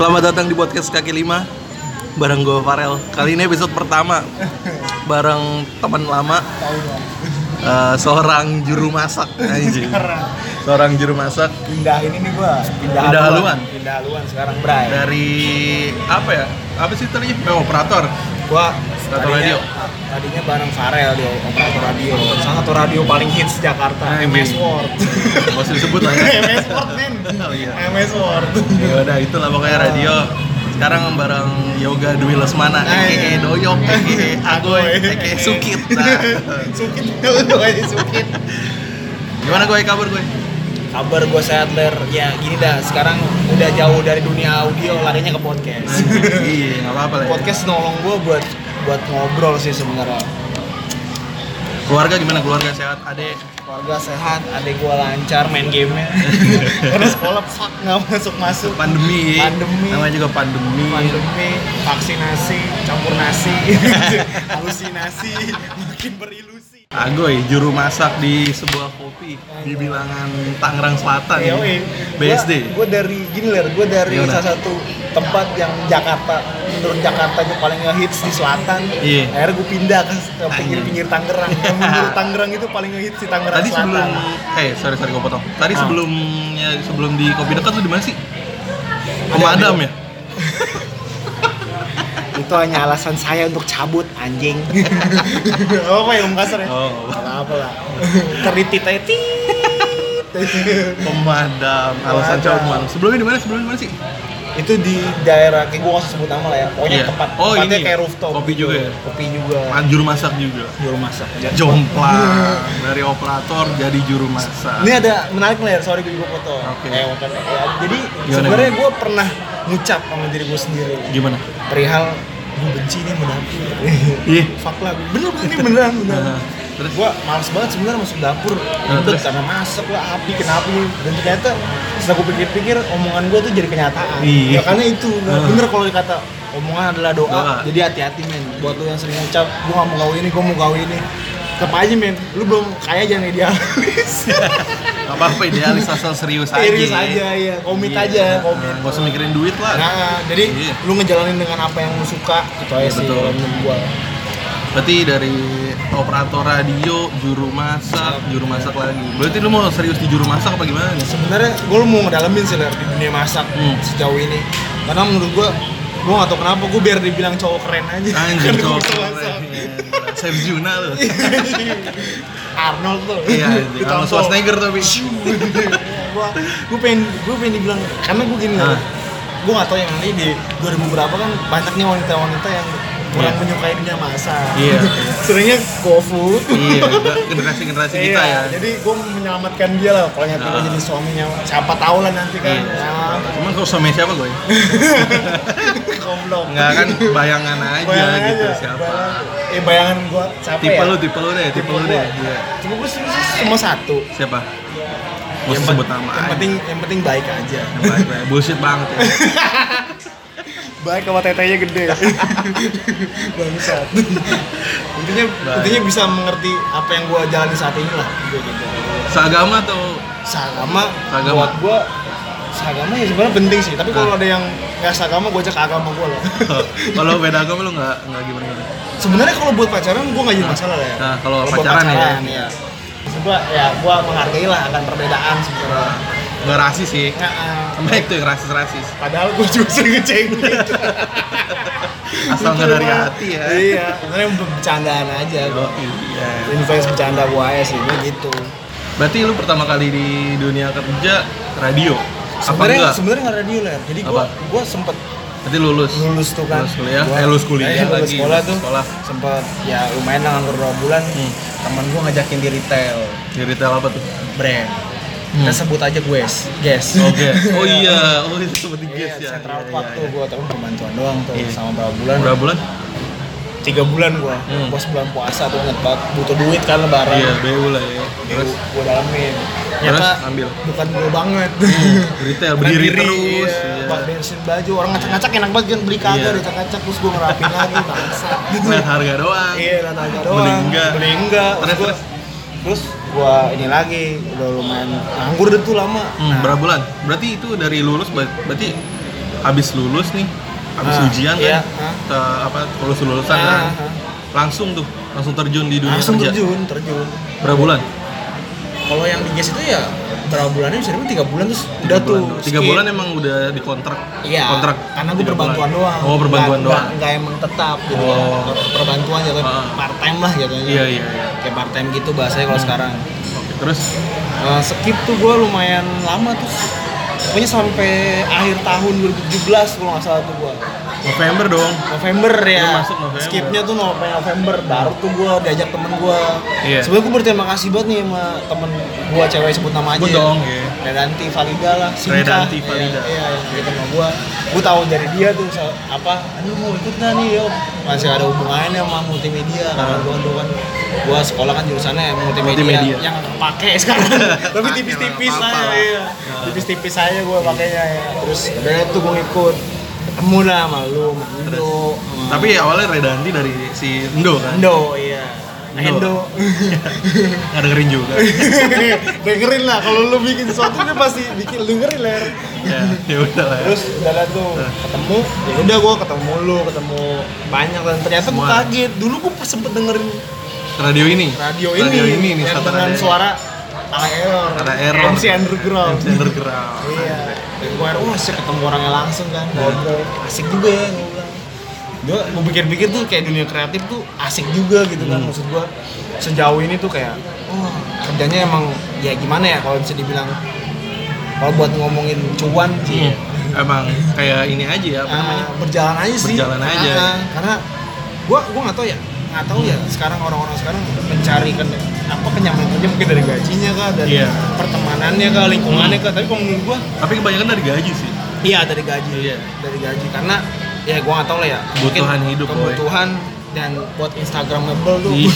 Selamat datang di podcast kaki lima bareng gue Farel. Kali ini episode pertama bareng teman lama eh, seorang juru masak anjing. Seorang juru masak pindah ini nih gua pindah, Pindah haluan. pindah haluan sekarang Bray dari apa ya? Apa sih tadi? Oh, operator. gua Operator radio. Tadinya bareng Farel di operator radio salah satu radio paling hits Jakarta Nah, MS ini. Word Mau disebut lah ya. MS Word men Oh, iya. MS Word Ya udah itulah pokoknya radio. Sekarang bareng Yoga Dwi Lesmana, Nah, aka iya. Doyok, aka Agoy, aka Sukit. Nah. Sukit Udah Sukit Gimana gue kabar gue? kabar gua sehat ler ya gini dah sekarang udah jauh dari dunia audio larinya ke podcast iya, nggak apa-apa lah. Ya. podcast nolong gua buat buat ngobrol sih sebenarnya Keluarga gimana? Keluarga sehat? Adek? keluarga sehat, adek gua lancar main gamenya karena sekolah fuck nggak masuk masuk Pandemi. Pandemi. Namanya juga pandemi. pandemi vaksinasi campur nasi halusinasi makin berilusi Agoy, juru masak di sebuah kopi di bilangan Tangerang Selatan. ya. BSD. Gue dari gini ler, gue dari salah satu tempat yang Jakarta menurut Jakarta itu paling ngehits di selatan. Iya. Akhirnya gue pindah ke, pinggir-pinggir Tangerang. Yang menurut Tangerang itu paling ngehits di Tangerang Tadi Selatan. sebelum eh sorry sorry gue potong. Tadi Ah. sebelumnya sebelum di kopi dekat tuh di mana sih? Ada Pemadam ambil. ya? itu hanya alasan saya untuk cabut anjing. apa ya om kasar ya? Oh. Apa apa lah. Teritit aja tit. Pemadam. Alasan malam. Sebelumnya di mana? Sebelumnya di mana sih? Itu di daerah kayak gue gak sebut nama lah ya pokoknya Iya. tempat Oh, tempatnya ini. kayak rooftop Kopi gitu. juga ya? kopi juga Ah, Juru masak juga. juru masak Jomplang dari operator jadi juru masak. ini ada menarik nih sorry gue juga foto Oke. Eh, bukan. Ya, jadi sebenarnya gue pernah ngucap sama diri gue sendiri Gimana? perihal gue benci nih sama dapur Ih. fuck lah bener ini beneran beneran terus? gue males banget sebenarnya masuk dapur ribet terus? karena masak lah api kenapa dan ternyata setelah gue pikir-pikir omongan gue tuh jadi kenyataan Iya. ya karena itu nggak Ah. bener kalau dikata omongan adalah doa, Doa. jadi hati-hati men buat lu yang sering ngucap gue gak mau gawe ini gue mau gawe ini tetap aja men lu belum kaya jangan idealis Gak apa-apa idealis asal serius aja. Iris aja ya komit Iya. aja komit Gak usah mikirin duit lah. nah jadi Iya. lu ngejalanin dengan apa yang lu suka itu aja Iya, sih betul. menurut gua Berarti dari operator radio, juru masak, juru masak lagi. Berarti lu mau serius di juru masak apa gimana nih? sebenarnya gue mau ngedalamin sih Ler, di dunia masak Hmm. sejauh ini karena menurut gue gue gak tau kenapa gue biar dibilang cowok keren aja Anjir cowok keren. Chef Juna lu. Arnold tuh Iya. Arnold Schwarzenegger tapi. gue gue pengen gue pengen dibilang karena gue gini Ah. Gue gak tau yang nanti di 2000 berapa kan banyak nih wanita-wanita yang kurang Iya. menyukai dunia masak Iya. seringnya GoFood Iya, generasi-generasi kita ya. Jadi gue menyelamatkan dia lah kalau nyata gue Ah. jadi suaminya. Siapa tahu lah nanti kan. Iya. Ya, Cuman kalau sama siapa gue? goblok. Enggak kan bayangan aja Bayangan gitu aja, siapa. bayangan. Eh bayangan gue siapa Tipe ya? lu, tipe lu deh, tipe lu deh. gua. Iya. Cuma gue sih cuma satu. Siapa? Yang sebut nama Yang penting yang penting baik aja. Baik, baik. Bullshit banget ya. baik sama tetenya gede. Bangsat. intinya Baik. intinya bisa mengerti apa yang gue jalani saat ini lah. Gua gitu. Seagama atau Seagama, Seagama. buat gue seagama ya sebenarnya penting sih. Tapi kalau Ah. ada yang nggak seagama, gue cek agama gue lah. kalau beda agama lu nggak nggak gimana gimana? Sebenarnya kalau buat pacaran gue nggak jadi masalah lah ya. Nah, kalau buat pacaran ya. ya. Gue ya gue menghargai lah akan perbedaan sebenarnya. Nggak rasis sih. Ah, Baik tuh yang rasis-rasis. padahal gue juga sering ngecengin. Asal nggak dari hati ya. Iya, sebenarnya bercandaan aja. Gue iya. influence bercanda gue aja sih, gitu. Berarti lu pertama kali di dunia kerja radio? Apa Sebenarnya enggak? sebenarnya nggak radio lah. Jadi gue gue sempet Berarti lulus. lulus tuh kan. Lulus kuliah. Gua- Eh, lulus kuliah iya, lulus lagi. sekolah tuh. Sekolah. Sempet ya lumayan lah nganggur dua bulan. Hmm. Temen gue ngajakin di retail Di retail apa tuh? brand. Hmm. Kita sebut aja Gues, Gues. Oke. Oh iya, oh itu seperti Iya, guys ya. Central Iya, Park iya, tuh iya. gue tahun pembantuan doang tuh Iya. sama berapa bulan? Berapa bulan? Tiga bulan gue, Hmm. gue sebulan puasa tuh inget banget butuh duit kan lebaran. Iya, BU lah ya. Terus gue dalamin. Terus ambil. bukan gue banget. retail berdiri terus. Iya. Iya. Buat bensin baju, orang ngacak-ngacak enak banget kan beli kagak, Iya. ngacak-ngacak terus gue ngerapin lagi bangsa. Lihat harga doang. Iya, lihat harga doang. Beli enggak. Beli enggak. Terus, gua, terus? Gua ini lagi udah lumayan nganggur deh tuh lama. Hmm, Nah, berapa bulan? Berarti itu dari lulus ber- berarti habis lulus nih habis Ah, ujian iya, kan ah. te- apa lulus lulusan Ah, kan ah. langsung tuh langsung terjun di dunia langsung kerja terjun terjun berapa bulan kalau yang di gas itu ya berapa bulannya bisa dibilang tiga bulan terus udah Tiga tuh bulan. tiga skip. bulan emang udah dikontrak Iya, kontrak karena gue perbantuan bulan. doang. oh perbantuan Nggak- doang Nggak, emang tetap gitu. Oh. kan. Perbantuan gitu, Ah. part time lah gitu. iya iya iya Kayak part time gitu bahasanya kalau sekarang. oke terus Eh, skip tuh gue lumayan lama tuh. Pokoknya sampai akhir tahun 2017 kalau nggak salah tuh gue. November dong November ya. Masuk November. Skipnya tuh November. Baru tuh gue diajak temen gue. Iya. Sebenarnya gue berterima kasih banget nih sama temen gue cewek sebut nama aja. Sebut dong, ya. Redanti Valida lah. Sinka. Redanti Valida. Iya, iya, yang gitu sama gue. Gue tahu dari dia tuh apa? Aduh mau ikut nih yo? Masih ada hubungannya sama multimedia. Karena Ah. gue gue sekolah kan jurusannya multimedia, Multimedia. yang pakai sekarang. Tapi tipis-tipis aja. lah. Iya. Tipis-tipis aja gue pakainya ya. Terus udah tuh gue ikut ketemu lah sama lu, sama Indo, tapi awalnya Redanti dari si Endo kan Indo, iya. Indo. Indo. nggak dengerin juga dengerin lah kalau lu bikin sesuatu dia pasti bikin dengerin lah. ya ya udah lah ya. Terus udah lah tuh ketemu, ya udah gua ketemu lu, ketemu banyak dan ternyata gua Semua. kaget. Dulu gua sempet dengerin radio ini radio ini, radio ini nih satu dengan radio. suara ala error, Ala error. MC underground. MC underground Iya. Gue wah sih ketemu orangnya langsung kan, ngobrol. Asik juga ya gue bilang. Gue gue pikir-pikir tuh kayak dunia kreatif tuh asik juga gitu kan Hmm. maksud gue sejauh ini tuh kayak oh kerjanya emang ya gimana ya kalau bisa dibilang kalau buat ngomongin cuan sih Hmm. emang kayak ini aja ya apa namanya ah, berjalan aja sih Berjalan aja. Ah, karena gue gue nggak tahu ya nggak tahu ya sekarang orang-orang sekarang mencari kan apa kenyamanan kerja mungkin dari gajinya kah dari Iya. pertemanannya kah lingkungannya kah tapi kalau menurut gue tapi kebanyakan dari gaji sih Iya dari gaji. Iya. Dari gaji karena ya gua nggak tahu lah ya. Mungkin Kebutuhan hidup, boy. Kebutuhan dan buat Instagramable tuh. Iya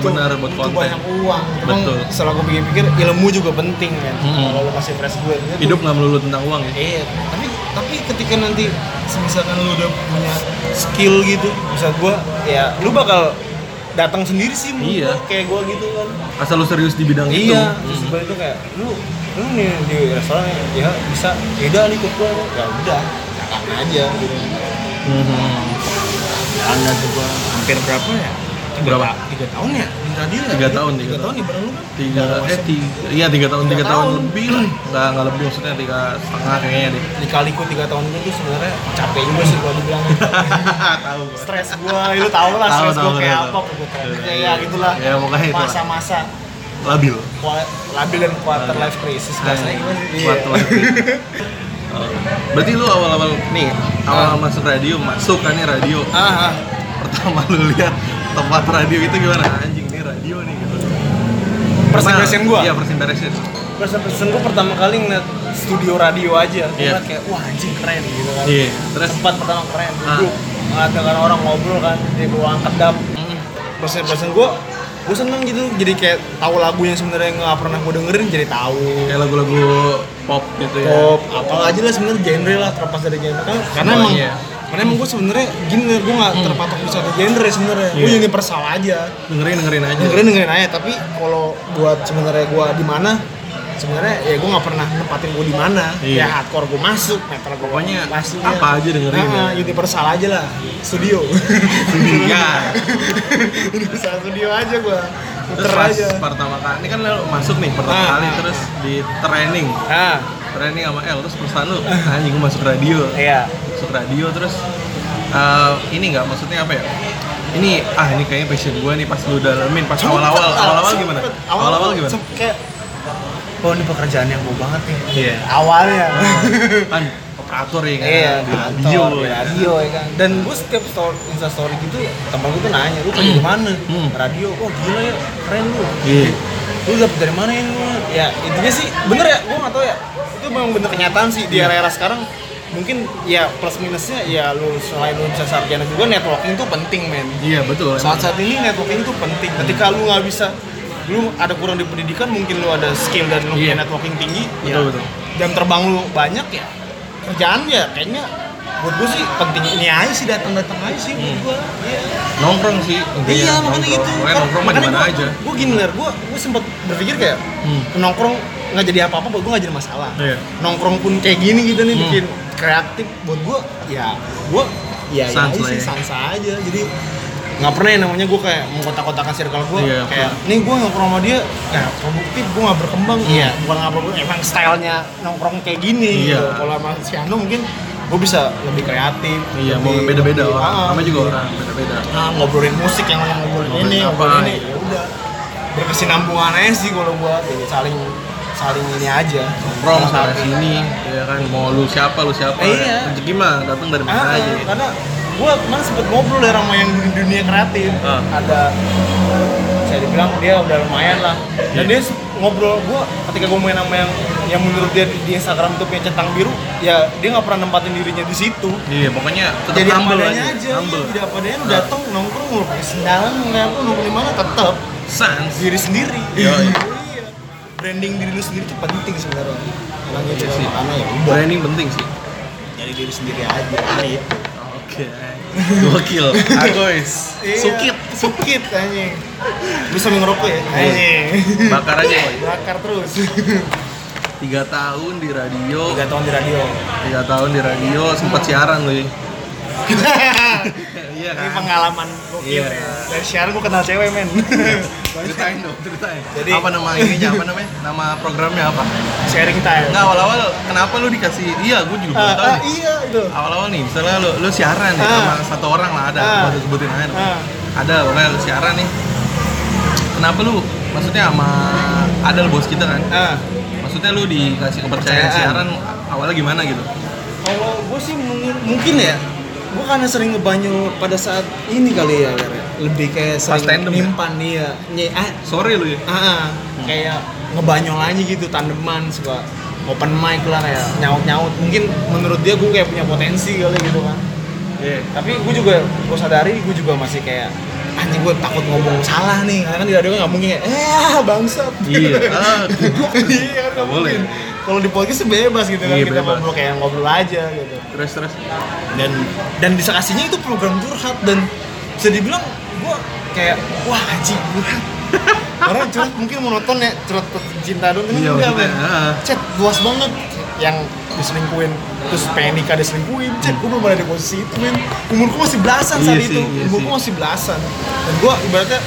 butuh- benar, buat konten. banyak uang. Emang Betul. setelah gua pikir-pikir ilmu juga penting kan. Mm-mm. Kalau lu masih fresh gue hidup nggak melulu tentang uang ya Iya, tapi tapi ketika nanti misalkan lu udah punya skill gitu, bisa gua ya lu bakal datang sendiri sih menurut Iya. kayak gua gitu kan. asal lu serius di bidang itu Iya, Hmm. terus sebenarnya itu kayak lu lu nih di restoran ya bisa ya udah nih ikut gua ya udah jalan aja gitu. Mhm. Anda juga hampir berapa ya? Tiga, Berapa? Tiga tahun ya ya? Tiga tahun, tiga, tiga tahun nih bareng lu. tiga eh tiga iya tiga tahun Tiga tiga tahun tahun. lebih lah nggak nggak lebih maksudnya tiga setengah kayaknya deh Dikaliku tiga tahun itu sebenarnya capek juga sih kalau dibilang. tahu gua. stres gua, lu tau lah stres gua kayak tahu, apa, gua kayak Iya, ya, iya. gitulah. Ya, pokoknya itulah. Masa-masa labil labil dan quarter life crisis bahasanya gimana sih? Iya. Oh. berarti lu awal-awal nih awal masuk radio masuk kan nih radio Ah, ah. pertama lu lihat tempat radio itu gimana anjing ini radio nih gitu First impression gua? iya first impression First impression gua pertama kali ngeliat studio radio aja, gua Iya. ngeliat kayak wah anjing keren gitu kan. iya terus Tempat pertama keren, Ah. duduk, ngeliat dengan orang ngobrol kan, di ruang kedap. mm, First impression gua, gua seneng gitu, jadi kayak tahu lagu yang sebenarnya nggak pernah gua dengerin jadi tahu. kayak lagu-lagu pop gitu ya pop apa aja lah sebenarnya genre lah terlepas dari genre kan karena emang Semuanya. Karena emang gue sebenarnya gini gue nggak terpatok di satu genre sebenarnya. Gue Iya. universal aja. Dengerin dengerin aja. Dengerin dengerin aja. Tapi kalau buat sebenarnya gue di mana sebenarnya ya gue nggak pernah nempatin gue di mana. Iya. ya hardcore gue masuk metal gue Pokoknya masuk apa aja dengerin nah, ya. universal aja lah. Studio. Ya universal studio aja gue terus pas aja. pertama kali ini kan lu masuk nih pertama Ah, kali ah. terus di training. Nah training sama L terus perusahaan lu? Anjing gua masuk radio. Iya. Masuk radio terus eh, ini nggak? Maksudnya apa ya? Ini ah ini kayaknya passion gua nih pas lu dalamin pas awal-awal. awal-awal gimana? Awal-awal gimana? kayak oh ini pekerjaan yang gue banget nih. Iya. awalnya. Kan operator ya kan? Iya radio di ya radio ya kan. Dan gue setiap story insta story gitu temen gue tuh nanya lu kerja di mana? Hmm. radio oh gila ya keren lu. Iya. lu dapet dari mana ini lu ya intinya sih bener ya? Gue nggak tahu ya memang bener kenyataan sih di Iya. era-era sekarang mungkin ya plus minusnya ya lu selain lu bisa sarjana juga networking tuh penting men iya betul saat saat ini networking itu penting ketika lu nggak bisa lu ada kurang di pendidikan mungkin lu ada skill dan lu punya Iya. networking tinggi Betul, ya, betul. jam terbang lu banyak ya kerjaan ya kayaknya buat gue sih penting ini aja sih datang datang aja sih buat gue iya nongkrong sih iya makanya nongkrong. gitu Pokoknya nongkrong mah di mana aja gue gini ler gue gue sempat berpikir kayak Hmm. nongkrong nggak jadi apa-apa buat gue nggak jadi masalah Iya. nongkrong pun kayak gini gitu nih Hmm. bikin kreatif buat gue ya gue ya ya Sans lah sih ya. sansa aja jadi nggak pernah yang namanya gue kayak mengkotak-kotakan circle gue Iya, kayak nih gue nongkrong sama dia ya produktif gue nggak berkembang iya bukan nggak berkembang emang stylenya nongkrong kayak gini Iya. gitu. kalau sama si Anu mungkin gue bisa lebih kreatif Iya, mau lebih- beda-beda lebih- orang. ah, Sama juga lebih- orang beda-beda. nah, ngobrolin musik yang ngobrolin Ngobrolin ini apa, ngobrolin ini iya. ya udah berkesinambungan aja sih kalau buat jadi saling saling ini aja Nongkrong sana sini, ya kan mau lu siapa lu siapa. Iya. Rezeki mah datang dari mana Ah, aja. karena gua kemarin sempet ngobrol ya sama yang dunia kreatif Ah. ada saya dibilang dia udah lumayan lah dan Iya. dia ngobrol gua ketika gua main sama yang yang menurut dia di Instagram itu punya centang biru ya dia nggak pernah nempatin dirinya di situ Iya, pokoknya tetap jadi humble aja. aja, Humble. tidak apa adanya lu Ah. datang nongkrong lu pakai sendalan apa nongkrong di mana tetap Sans. diri sendiri Iya, iya. Iya. branding diri lu sendiri itu penting sebenarnya Emang gitu Iya sih. makanya ya Branding penting sih. jadi diri sendiri aja Oke. Gokil. Agois. Iya, Sukit. sukit anjing lu sambil ngerokok ya Iya. anjing Bakar aja. Boy. bakar terus Tiga tahun di radio. tiga tahun di radio Tiga tahun di radio sempat siaran lu ya. Iya ini pengalaman gokil Iya. ya dari siaran gua kenal cewek men Ceritain dong, ceritain. Jadi- apa nama ininya? Apa namanya? Nama programnya apa? sharing time Enggak awal-awal kenapa lu dikasih? Iya, gue juga belum Ah, tahu ah, nih. iya itu Awal-awal nih, misalnya lu, lu siaran nih Ah. sama satu orang lah ada, Ah. gua sebutin aja. Ah. Ada, pokoknya lu siaran nih. Kenapa lu? Maksudnya sama ada bos kita kan? ah Maksudnya lu dikasih kepercayaan Kepercayaan. siaran awalnya gimana gitu? kalau gue sih mungkin, mungkin ya gue karena sering ngebanyo pada saat ini kali ya ya. lebih kayak sering tandem ya? nimpan dia Nye- ah, Sorry lu ya. ah, ah, kayak ngebanyol aja gitu tandeman suka open mic lah kayak nyaut nyaut mungkin menurut dia gue kayak punya potensi kali gitu kan Iya. tapi gue juga gue sadari gue juga masih kayak anjing gue takut ngomong salah nih karena kan di radio nggak mungkin kayak eh bangsat Iya. Ah, iya kan nggak Boleh. Kalau di podcast bebas gitu kan Iya, kita bebas. ngobrol kayak ngobrol aja gitu. Terus terus. dan dan disakasinya itu program curhat dan bisa dibilang gue kayak wah anjing curhat. Orang curhat mungkin monoton ya curhat cinta dong ini Iya, enggak men. chat luas banget yang diselingkuhin. Terus pengen nikah diselingkuhin chat gue belum ada di posisi itu men. Umurku masih belasan saat Iya itu sih, iya umurku sih. masih belasan. Dan gue ibaratnya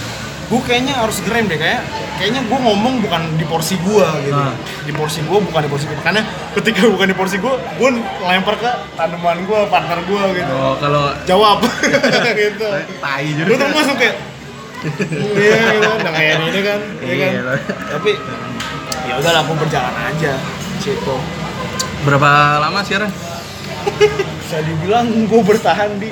gue kayaknya harus gerem deh kayak kayaknya gue ngomong bukan di porsi gue gitu. Ah. di porsi gue bukan di porsi gue karena ketika bukan di porsi gue gue lempar ke tanaman gue partner gue gitu. Oh, kalau jawab. Gitu. Tai gue juga. tuh langsung kayak iya gitu udah kayak ini kan iya kan? Iya. tapi ya udahlah aku berjalan aja situ Berapa lama siaran? bisa dibilang gue bertahan di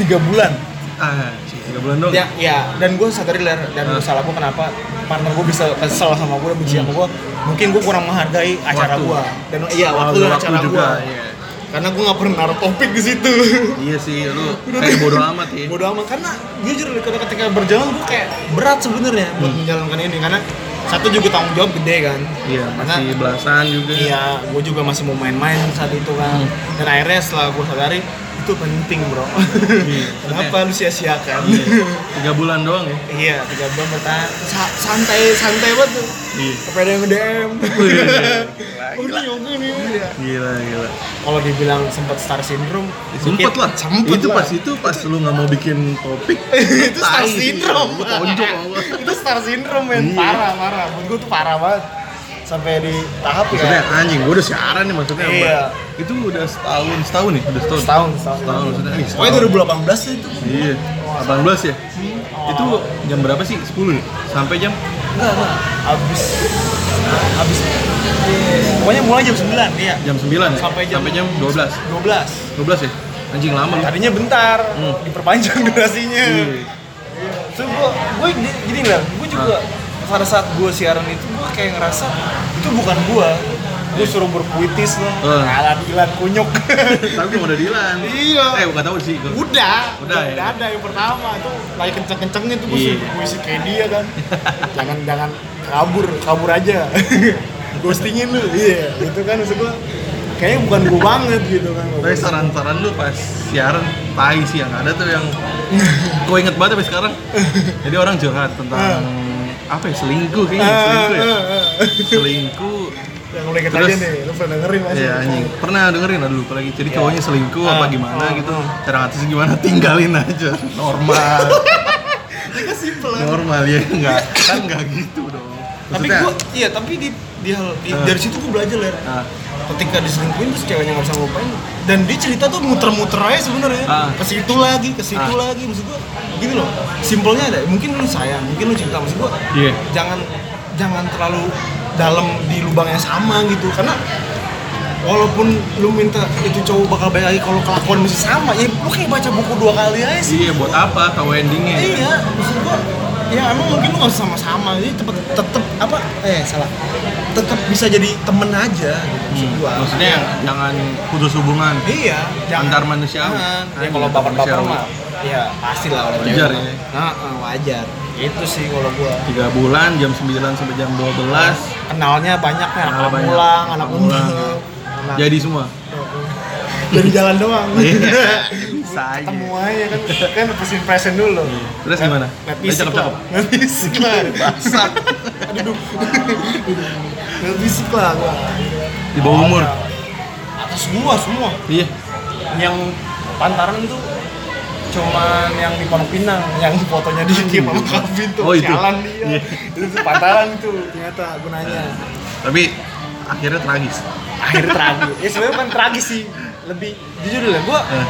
tiga bulan. Ah, tiga bulan dong. ya ya dan gue sadari ler dan Ah. salah gue kenapa partner gue bisa kesel sama gue benci sama gue mungkin gue kurang menghargai acara Hmm. Gue dan iya Oh, waktu dan waktu acara gue iya. karena gue nggak pernah naruh topik di situ Iya sih, lu kayak bodo amat ya. bodo amat karena jujur ketika ketika berjalan gue kayak berat sebenarnya buat Hmm. menjalankan ini karena satu juga tanggung jawab gede kan Iya, Karena- masih belasan juga. iya gue juga masih mau main-main saat itu kan Hmm. dan akhirnya setelah gue sadari itu penting bro Iya, kenapa lu sia-siakan Iya. Tiga bulan doang ya. iya tiga bulan bertahan Sa- santai santai banget tuh Iya. kepada yang DM Wih, oh ini oke nih Iya. Gila, gila. kalau dibilang sempat star syndrome Sempet dikit, lah. sempet itu lah. pas itu pas lu nggak mau bikin topik. itu star syndrome tonjok itu star syndrome men Iya. parah parah menurut gue tuh parah banget sampai di tahap Maksudnya ya anjing, gua udah siaran nih maksudnya. Iya. Itu udah setahun, setahun nih, udah setahun. setahun setahun Setahun maksudnya. Ih, pokoknya 2018 sih itu Iya. 18 ya? Itu jam berapa sih? 10 nih? Sampai jam enggak enggak abis abis pokoknya mulai jam 9 iya jam 9 ya? Sampai jam- Sampai jam 12. 12 12 ya? Anjing lama lu. tadinya bentar Hmm. diperpanjang durasinya Iya. so gue gue gini lah gue juga pada saat gue siaran itu gue kayak ngerasa itu bukan gue gue suruh berpuitis loh ngalah dilan kunyuk Tapi belum ada Dilan. iya Eh, bukan tahu sih. gua. udah Udah, ya? udah ada yang pertama itu lagi kenceng-kencengnya tuh gue Iya. suruh puisi kayak dia kan jangan jangan kabur kabur aja ghostingin lu iya itu kan maksud gue kayaknya bukan gue banget gitu kan Tapi saran-saran lu pas siaran tai sih yang ada tuh yang gue inget banget sampai sekarang. Jadi orang curhat tentang apa ya selingkuh kayaknya Ah, selingkuh ya. ah, ah. Selingkuh mulai kita Terus- aja nih, lu pernah dengerin masih? Iya anjing. Pernah dengerin dulu apalagi jadi cowoknya selingkuh Ah. apa gimana Ah. gitu. Cara ngatis gimana? Tinggalin aja. Normal. Simple. Normal ya enggak. Kan enggak gitu dong. Tapi Maksudnya- gua, iya tapi di, di hal di- Ah. dari situ gua belajar lah. Ah. Ketika diselingkuhin terus ceweknya nggak bisa ngelupain dan dia cerita tuh muter-muter aja sebenarnya. Ah. Ke situ lagi, ke situ Ah. lagi maksud gua. Gini loh, simpelnya ada. Mungkin lu sayang, mungkin lu cinta maksud gua. Iya. Jangan jangan terlalu dalam di lubang yang sama gitu karena walaupun lu minta itu cowok bakal baik lagi kalau kelakuan masih sama ya lu kayak baca buku dua kali aja sih Iya, buat apa? Tahu endingnya. iya maksud gua ya emang mungkin lu usah sama-sama jadi tetep tetep apa eh salah tetep bisa jadi temen aja gitu Hmm, gua Maksudnya jangan putus hubungan. iya Antar manusia. jangan. ya kalau baper-baper mah ya pasti lah kalau Wajar ya. mah. Heeh, wajar itu sih kalau gua Tiga bulan jam 9 sampai jam 12 kenalnya banyak nih anak pulang anak pulang. undang anak jadi semua. dari jalan doang Iya. Bisa aja. ketemu aja kan kan first impression dulu Terus gimana? Net fisik lah cakep-cakep? Net fisik lah Bangsat. aduh Net fisik lah gua Di bawah umur. atas gua semua Iya. yang pantaran tuh cuman yang di Pondok Pinang yang fotonya di Kim sama tuh Oh, itu? sialan dia Iya. itu pantaran tuh ternyata gunanya Tapi akhirnya tragis. akhirnya tragis. Ya sebenarnya bukan tragis sih. Lebih jujur lah Eh,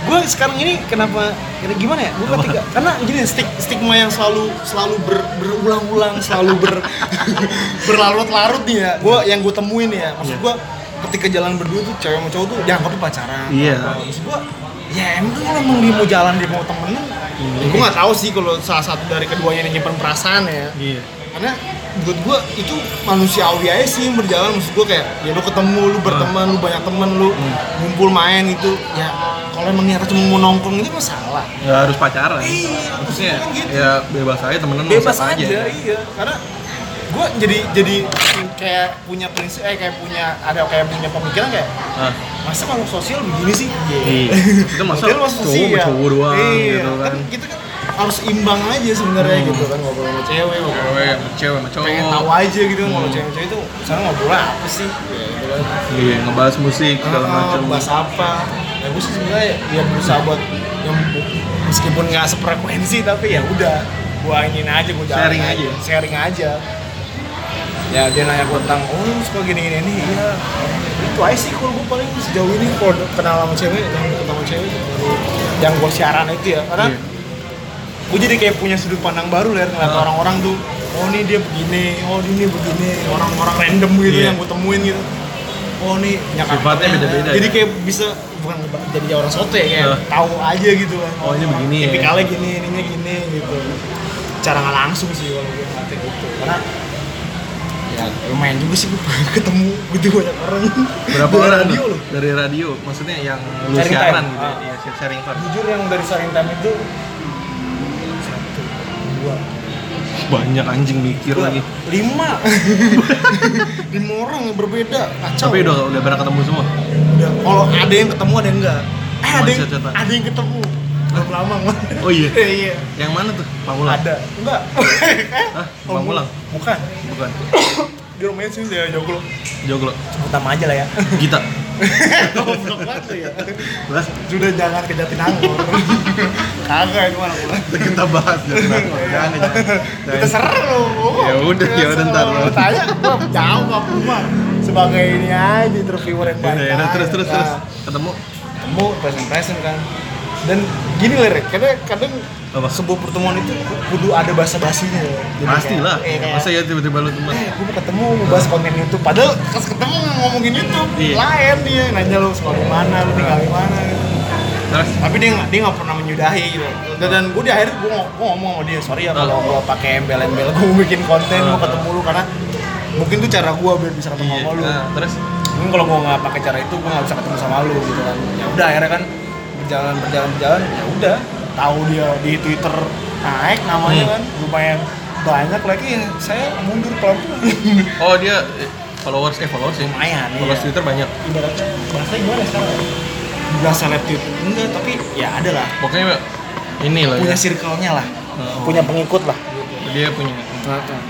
gue sekarang ini kenapa kira gimana ya? Gue ketika karena gini stig, stigma yang selalu selalu ber, berulang-ulang selalu ber berlarut-larut nih ya. Gue yang gue temuin ya. Maksud Iya. gue ketika jalan berdua tuh cewek sama cowok tuh dianggapnya pacaran. Iya. maksud gue ya emang kalau emang dia mau jalan dia mau temenan Iya. gue nggak tahu sih kalau salah satu dari keduanya yang nyimpen perasaan ya. Iya. karena menurut gue itu manusiawi aja sih yang berjalan maksud gue kayak ya lu ketemu lu berteman lu banyak temen lu Hmm. ngumpul main gitu ya kalau emang niatnya cuma mau nongkrong itu masalah Nggak harus pacaran. Iya, Maksudnya gitu. ya bebas aja temenan sama bebas siapa aja, iya karena gue jadi jadi kayak punya prinsip eh kayak punya ada kayak punya pemikiran kayak Ah, masa makhluk sosial begini sih Iya. Kita masa Mungkin masuk cowok sosial. cowok doang iya. gitu kan. kita kan harus imbang aja sebenarnya Hmm. gitu kan ngobrol sama cewek ngobrol Cewek sama cewek sama cowok. pengen tahu aja gitu kan Hmm. cewek-cewek itu sekarang ngobrol apa sih ya, gitu kan Iya, ngebahas musik segala Ah, macam. bahas apa ya gue sih sebenarnya ya berusaha buat yang meskipun nggak sefrekuensi tapi ya udah gua ingin aja gua jalan Sharing aja. sharing aja ya dia nanya gue tentang oh suka gini gini ini iya itu aja sih kalau gue paling sejauh ini kalau kenal sama cewek dan ketemu cewek baru yang gue siaran itu ya karena Iya. Gue jadi kayak punya sudut pandang baru lah ngeliat Ah. orang-orang tuh oh ini dia begini oh ini begini orang-orang random gitu Iya. yang gue temuin gitu oh ini punya Sifatnya karakternya. beda-beda jadi ya? kayak bisa bukan jadi orang soto ya kayak Ah. tahu aja gitu kan Oh, ini begini ya. tipikalnya gini ininya gini gitu cara nggak langsung sih kalau gue ngeliatnya gitu karena ya lumayan juga sih gue ketemu gitu banyak orang Berapa Dari orang radio loh Dari radio, maksudnya yang lu siaran gitu ya, Ah. iya, sharing time. jujur yang dari sharing time itu dua Banyak anjing mikir lagi. lima lima orang yang berbeda kacau Tapi udah udah pernah ketemu semua. udah kalau ada yang ketemu ada yang enggak eh ada yang, ada yang ketemu belum lama Oh iya. iya Yang mana tuh? Pamulang. ada enggak Hah? Oh, Pamulang? bukan Bukan. di rumahnya sih saya joglo Joglo. sebut nama aja lah ya Gita. Goblok banget ya. Lah, sudah jangan ke Jatinangor. Kagak itu mana gua kita bahas jangan. Jangan, jangan. kita jangan. seru Ya udah, ya udah, ntar lu. Tanya gua jawab cuma sebagai ini aja interviewer yang baik Ya, udah, terus terus Nah, terus ketemu. ketemu present present kan dan gini lah Rek, kadang kadang Apa? sebuah pertemuan itu kudu ada bahasa basinya Pastilah. Masa ya tiba-tiba lu teman. eh gue ketemu mau bahas konten YouTube padahal pas ketemu ngomongin YouTube Iya. lain dia nanya lu sekolah di mana lu tinggal di mana gitu Terus tapi dia nggak dia nggak pernah menyudahi gitu dan, dan gue di akhir gue ngomong sama dia sorry ya kalau Oh. gue pakai embel-embel gue bikin konten Oh. mau ketemu lu karena mungkin tuh cara gue biar bisa ketemu iya. sama lu Nah, terus mungkin kalau gue nggak pakai cara itu gue nggak bisa ketemu sama lu gitu kan ya udah akhirnya kan berjalan berjalan berjalan ya udah tahu dia di Twitter naik namanya Hmm. kan lumayan banyak lagi ya saya mundur pelan pelan oh dia eh, followers eh followers ya. lumayan Followers iya. Twitter banyak. ibaratnya bahasa gimana sekarang Bilang seleb Twitter enggak tapi ya ada lah Pokoknya ini lah punya ya. circle-nya lah Oh. punya pengikut lah Dia punya.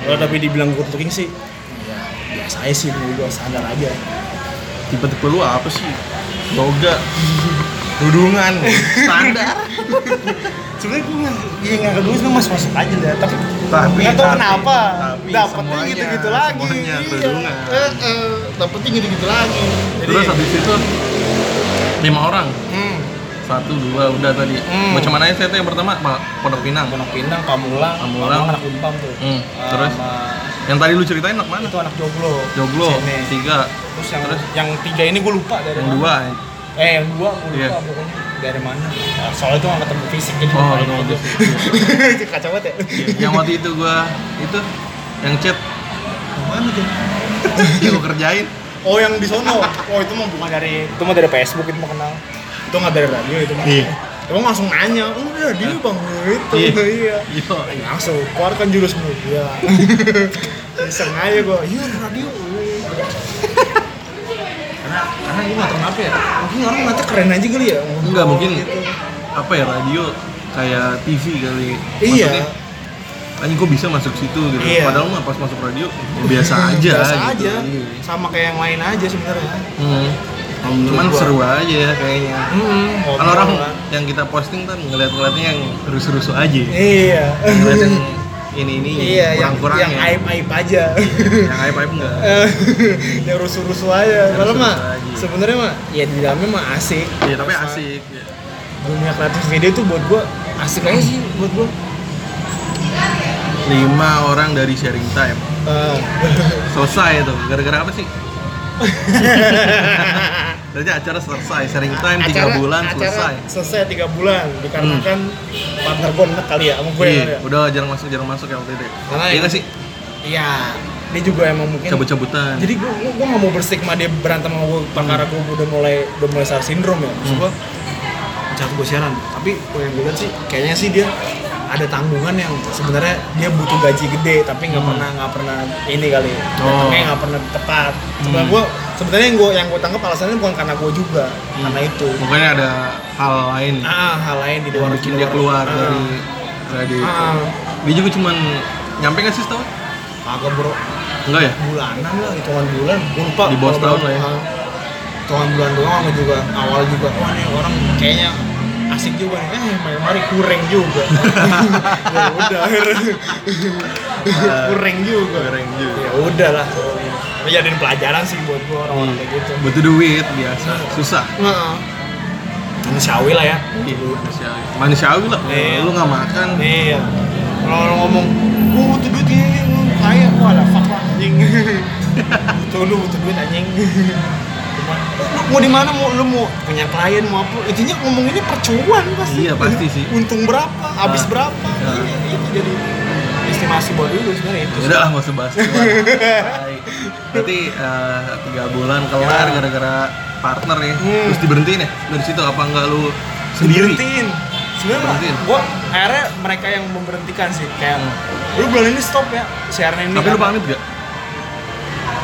kalau tapi dibilang good looking sih ya biasa aja sih menurut gue standar aja Tipe-tipe lu apa sih? Yoga, dudungan, standar. sebenarnya gue nggak ya nggak kedua sebenarnya masuk masuk aja deh tapi Tapi- nggak tahu tapi- kenapa tapi dapetnya gitu gitu lagi semuanya Iya. kerudungan. Eh, eh, dapetnya gitu gitu lagi Jadi, Terus habis itu lima orang, hmm, satu dua udah tadi. Hmm. Macam mana saya tuh yang pertama Pak Pondok Pinang. Pondok Pinang Pamulang Pamulang. anak Unpam tuh Hmm, terus? sama Yang tadi lu ceritain anak mana? itu anak joglo Joglo, Sini. tiga. terus yang Terus? yang tiga ini gue lupa dari Yang mana. dua. Eh yang dua gue lupa Iya. pokoknya dari mana Nah, soalnya itu nggak ketemu fisik jadi Oh, ketemu aja kacau banget ya Yang waktu itu gua itu yang chat mana tuh yang gua kerjain. Oh yang di sono. Oh itu mah bukan dari itu mah dari Facebook itu mah kenal. Itu nggak dari radio itu mah. Iya. Emang langsung nanya, oh radio bang itu Iya. iya. Yo, Langsung keluarkan jurus mulia. Iseng aja gua, iya radio. Karena gue nggak tahu kenapa ya. Mungkin orang nanti keren aja kali ya. Enggak, mungkin gitu. apa ya radio kayak TV kali. Iya. Anjing kok bisa masuk situ gitu. Iya. Padahal mah pas masuk radio ya biasa aja Biasa gitu. aja. Sama kayak yang lain aja sebenarnya. Hmm. Cuman gua. seru aja ya kayaknya. Hmm, Kan orang kan. yang kita posting kan ngeliat-ngeliatnya yang rusuh-rusuh aja. Iya. Ngeliat yang ini ini Iya, yang kurang-kurang yang ya. aib-aib aja. yang aib aib enggak. yang rusuh-rusuh aja. Kalau mah sebenarnya mah ya di dalamnya mah asik. Iya tapi asik. ya. Dunia kreatif video tuh buat gua asik aja sih buat gua. Lima orang dari sharing time. Ah. Selesai itu. Gara-gara apa sih? Berarti acara selesai, sharing time tiga bulan acara selesai. Selesai tiga bulan dikarenakan partner gua enak kali ya sama gue Iya, ya. udah jarang masuk jarang masuk ya waktu itu. Karena Iya nggak sih? Iya, dia juga emang mungkin Cabut-cabutan. jadi gua gua, gua gak mau berstigma dia berantem sama gua perkara gua udah mulai udah mulai star syndrome ya maksud Hmm. gua cat gua siaran tapi gua yang gue lihat sih kayaknya sih dia ada tanggungan yang sebenarnya dia butuh gaji gede tapi nggak Hmm. pernah nggak pernah ini kali Oh. nggak pernah tepat sebenarnya Hmm. gua sebenarnya yang gua yang gua tangkap alasannya bukan karena gua juga karena itu Mungkin ada hal lain ah hal lain di luar bikin di dia keluar Ah. dari radio itu. ah Dia juga cuman nyampe nggak sih setahun? kagak bro Enggak ya? bulanan lah hitungan bulan gue lupa Di bawah setahun lah ya. berapa. hitungan bulan doang juga awal juga wah nih orang kayaknya asik juga nih eh mari mari kurang juga ya udah kurang juga Goreng juga. ya udah lah Ini jadiin pelajaran sih buat gua orang-orang kayak gitu Butuh duit biasa, susah. Manusiawi lah ya Iya, manusiawi. Manusiawi lah. Iya. Lu nggak makan. iya kalau orang ngomong gua butuh duit ini lu kaya wah lah fuck lah anjing butuh lu butuh duit anjing lu mau di mana mau lu mau punya klien mau apa intinya ngomong ini percuan pasti Iya, pasti sih. untung berapa habis Nah. berapa Nah. Iya, itu jadi estimasi buat dulu sebenarnya itu udah lah nggak usah bahas keluar. Baik. Berarti eh, tiga bulan kelar Ya. gara-gara partner ya. Hmm. Terus diberhentiin ya dari situ apa enggak lu sendiri? Diberhentiin. sebenarnya gua akhirnya mereka yang memberhentikan sih kayak Hmm. lu bulan ini stop ya siaran ini Tapi lu kan." pamit gak?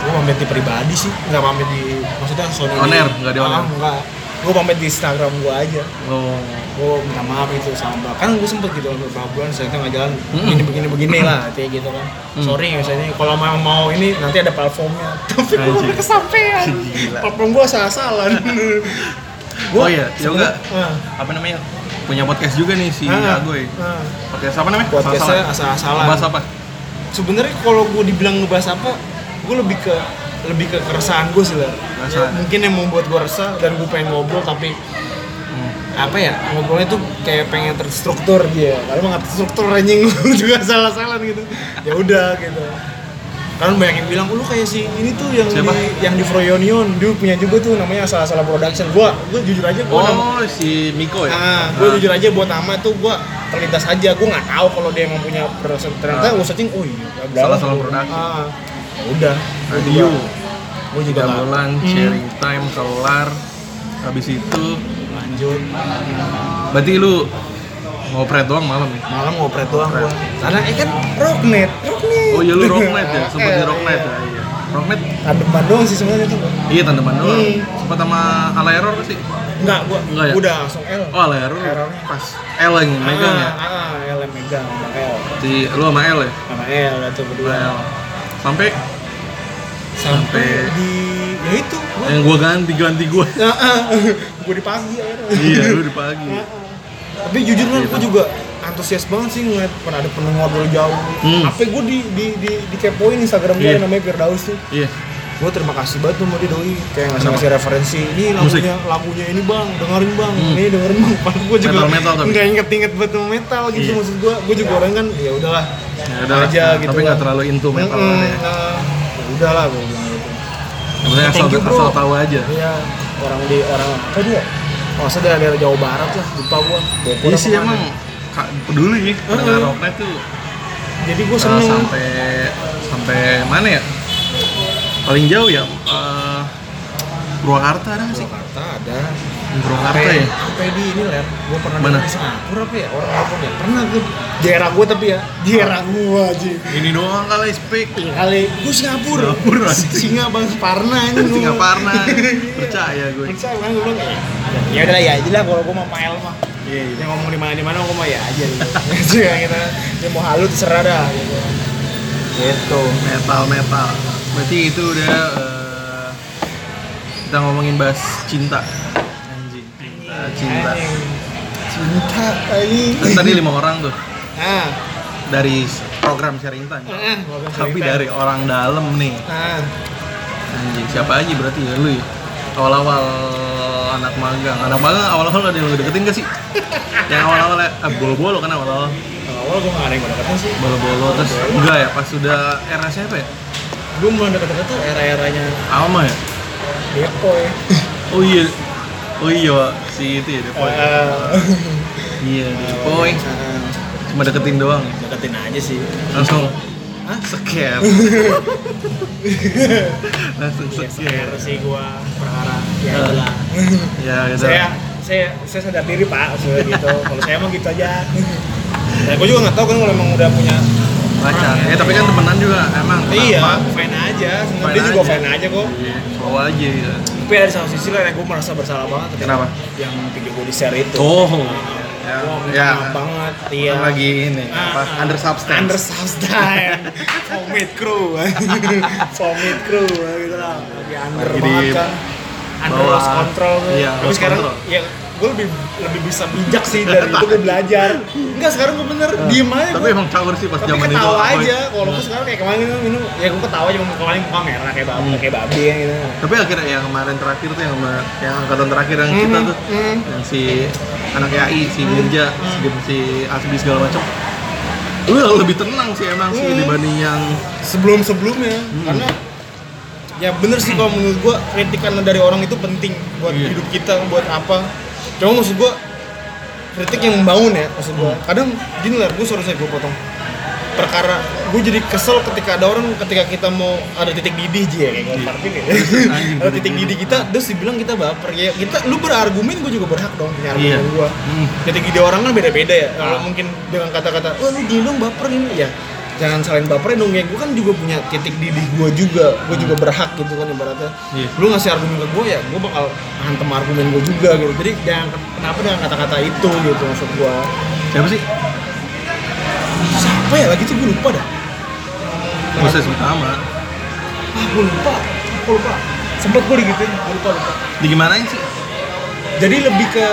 Gue pamit di pribadi sih nggak pamit di maksudnya Sony On air, nggak di? Ah, nggak gue pamit di Instagram gue aja Oh. gue minta maaf itu sama mbak kan gue sempet gitu beberapa bulan saya nggak jalan Hmm. begini begini begini lah kayak gitu kan Hmm. sorry misalnya kalau mau mau ini nanti ada platformnya tapi gue udah kesampean platform gue salah-salah Oh iya, yoga. Ah. Apa namanya? Punya podcast juga nih si Ah, Agoy. ah. Podcast apa namanya? podcastnya Salah-salah. asal-asalan Bahas apa? sebenarnya kalau gue dibilang ngebahas apa gue lebih ke lebih ke keresahan gue sih lah Ya, mungkin yang membuat gue resah dan gue pengen ngobrol tapi Hmm. apa ya ngobrolnya tuh kayak pengen terstruktur dia. Kalau nggak terstruktur anjing. Gue juga salah-salah gitu. Ya udah gitu. Kan banyak yang bilang "Oh, lu kayak si ini tuh yang Siapa? di yang di Froyonion dia punya juga tuh namanya salah-salah production. Gua gua jujur aja gua nama Oh, si Miko ya? Ah, gue jujur aja buat nama tuh gue terlintas aja, gue nggak tahu kalau dia emang punya production. Ternyata Ah. gue searching, oh iya, Salah-salah production. Ah, ya udah, Radio. gue juga Tiga nggak- bulan, Hmm, sharing time, kelar. Habis itu, lanjut, berarti lu ngopret doang malam ya? malam ngopret doang gue, Ngopret. karena eh kan rocknet, rocknet. Oh iya lu rocknet ya? Sempet di Eh, rocknet iya. ya? Iya. Rocknet? Tandeman doang sih sebenarnya tuh, Iya tandeman doang. Hmm. Sempet sama ala error gak sih? enggak, gue Enggak ya? udah langsung L. Oh ala error Errornya. pas L yang megang ya? Ah, ah, L yang megang, sama L, Si lu sama L ya? sama L itu berdua. L. Sampai Sampai- di ya itu gua Yang gua ganti ganti gua. gue di pagi akhirnya iya, lu di pagi. tapi jujur kan Gitu. gue juga antusias banget sih ngeliat pernah ada pendengar dari jauh Hmm. apa gue di di di dikepoin Instagram dia Iya. namanya Firdaus tuh Iya. Gue terima kasih banget tuh sama dia doi kayak ngasih ngasih referensi ini Musik. lagunya lagunya ini bang dengerin bang Hmm. ini dengerin bang padahal gue juga Metal-metal tapi? nggak inget inget betul metal gitu Iya. maksud gue gue juga orang kan ya udahlah Ya udah aja gitu Tapi nggak kan. terlalu into metal ya. nah, ya udahlah gue bilang gitu penting asal, you, asal tahu aja. Iya, orang di orang apa dia? Oh, saya dari daerah Jawa Barat lah, lupa gua. Bogor Iya sih emang kak, peduli ya pendengar Heeh. rocknet tuh Jadi gua uh, seneng. sampai sampai mana ya? Paling jauh ya uh, Purwakarta ada nggak sih? Jakarta ada. Purwakarta ya? Sampai di ini lah. Gua pernah Mana? di Singapura apa ya? Orang apa ya? Pernah gua. Daerah gua tapi ya. Daerah gua aja. Ini doang kali speak. Iya kali. Gua Singapura. Singapura. Singa Bang Parna ini. gua. Singaparna. Percaya gue. Percaya kan gua bilang eh, ya udah ya aja lah kalau gua mau pael mah. Iya, Dia ngomong di mana di mana gua mah ya aja gitu. Gitu ya kita. Dia mau halu terserah dah gitu. Gitu. Metal metal. Berarti itu udah uh, kita ngomongin bahas cinta. Anjing. Cinta. Cinta. Cinta. Kan tadi lima orang tuh Ah, dari program sharing time. ah, Tapi dari orang dalam nih. ah, Anjing, siapa aja berarti ya lu ya? Awal-awal anak magang. Anak magang awal-awal ada yang lu deketin gak sih? yang awal-awal ya, ah, bolo-bolo kan awal-awal. awal gue gak ada yang gue deketin sih Bolo-bolo terus enggak ya pas sudah era siapa ya? Gue mulai deket-deket tuh era-eranya Alma ya? Depo ya Oh iya. Oh iya, Wak. si itu ya Depoy. Ah, Iya, Depoy. ah, Cuma deketin doang. ya? deketin aja sih Langsung Hah? seker. Langsung Ya, seker. sih gue perkara ya Ah. lah Ya, gitu. saya saya saya sadar diri pak maksudnya gitu kalau saya mah gitu aja nah gue juga nggak tahu kan kalau emang udah punya pacar. Ya, tapi kan temenan juga emang. iya fine aja sebenarnya dia juga fine aja kok Iya, slow aja gitu. tapi ada satu sisi lain yang gue merasa bersalah banget Kenapa? yang video gue di share itu Oh, ya, ya. banget iya lagi ini apa? Ah, ah. Under substance. Under substance. Vomit crew. Vomit crew gitu lah. Lagi under Lagi banget di kan. Under bawah. lost control. Iya, Tapi sekarang ya gue lebih lebih bisa bijak sih dari itu gue belajar. Enggak sekarang gue bener diem aja. Tapi gua. emang caur sih pas tapi zaman itu. ketawa aja. Kalau gue sekarang kayak kemarin minum, ya gue ketawa aja mau kemarin muka merah kayak babi, Hmm. kayak babi ya gitu. Tapi akhirnya yang kemarin terakhir tuh yang sama- yang angkatan terakhir yang kita Mhm, tuh mhm. yang si anak AI, si Mirja, si, si Asbi segala macam. Lu lebih tenang sih emang sih Mhm. dibanding yang sebelum sebelumnya Hmm. karena ya bener sih kalau menurut gua kritikan dari orang itu penting buat Iya. hidup kita buat apa cuma maksud gua kritik yang membangun ya maksud gua Hmm. kadang gini lah gua sorry saya gua potong perkara gue jadi kesel ketika ada orang ketika kita mau ada titik didih aja ya kayak gue parkir ya Anjing, ada titik didih. kita terus dibilang kita baper ya kita lu berargumen gue juga berhak dong punya argumen Iya. gua Hmm. titik didih orang kan beda-beda ya kalau Ah. mungkin dengan kata-kata wah lu gini dong baper ini ya jangan salahin baperin dong ya. Gue kan juga punya titik didih gue juga. Gue juga berhak gitu kan ibaratnya. Iya. lu ngasih argumen ke gue ya gue bakal hantem argumen gue juga gitu. Jadi jangan kenapa dengan kata-kata itu gitu maksud gue siapa sih? siapa ya? Lagi tuh gue lupa dah. Proses utama. ah gue lupa. Gue lupa. Sempet gue digituin. Gue lupa lupa. Di gimanain sih? jadi lebih ke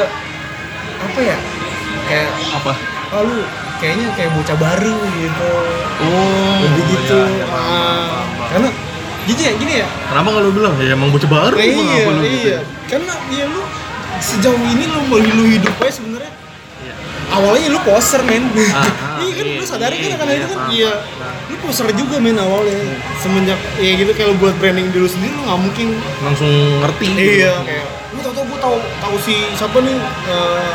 apa ya? Kayak Apa? oh lu kayaknya kayak bocah baru gitu Oh, lebih gitu iya, iya, paham, paham. karena gini ya gini ya Kenapa lu bilang? Ya emang bocah baru, Nah, iya gitu? iya karena ya lu sejauh ini lu mau lu hidup aja sebenarnya Iya. awalnya lu poser men Ah, ah, iya kan iya, lu sadari iya, kan karena iya, itu kan iya lu poser juga men awalnya semenjak ya gitu kalau buat branding diri lu sendiri lu nggak mungkin Langsung ngerti. gitu. iya kayak lu tau tau gue tau tau si siapa nih eh,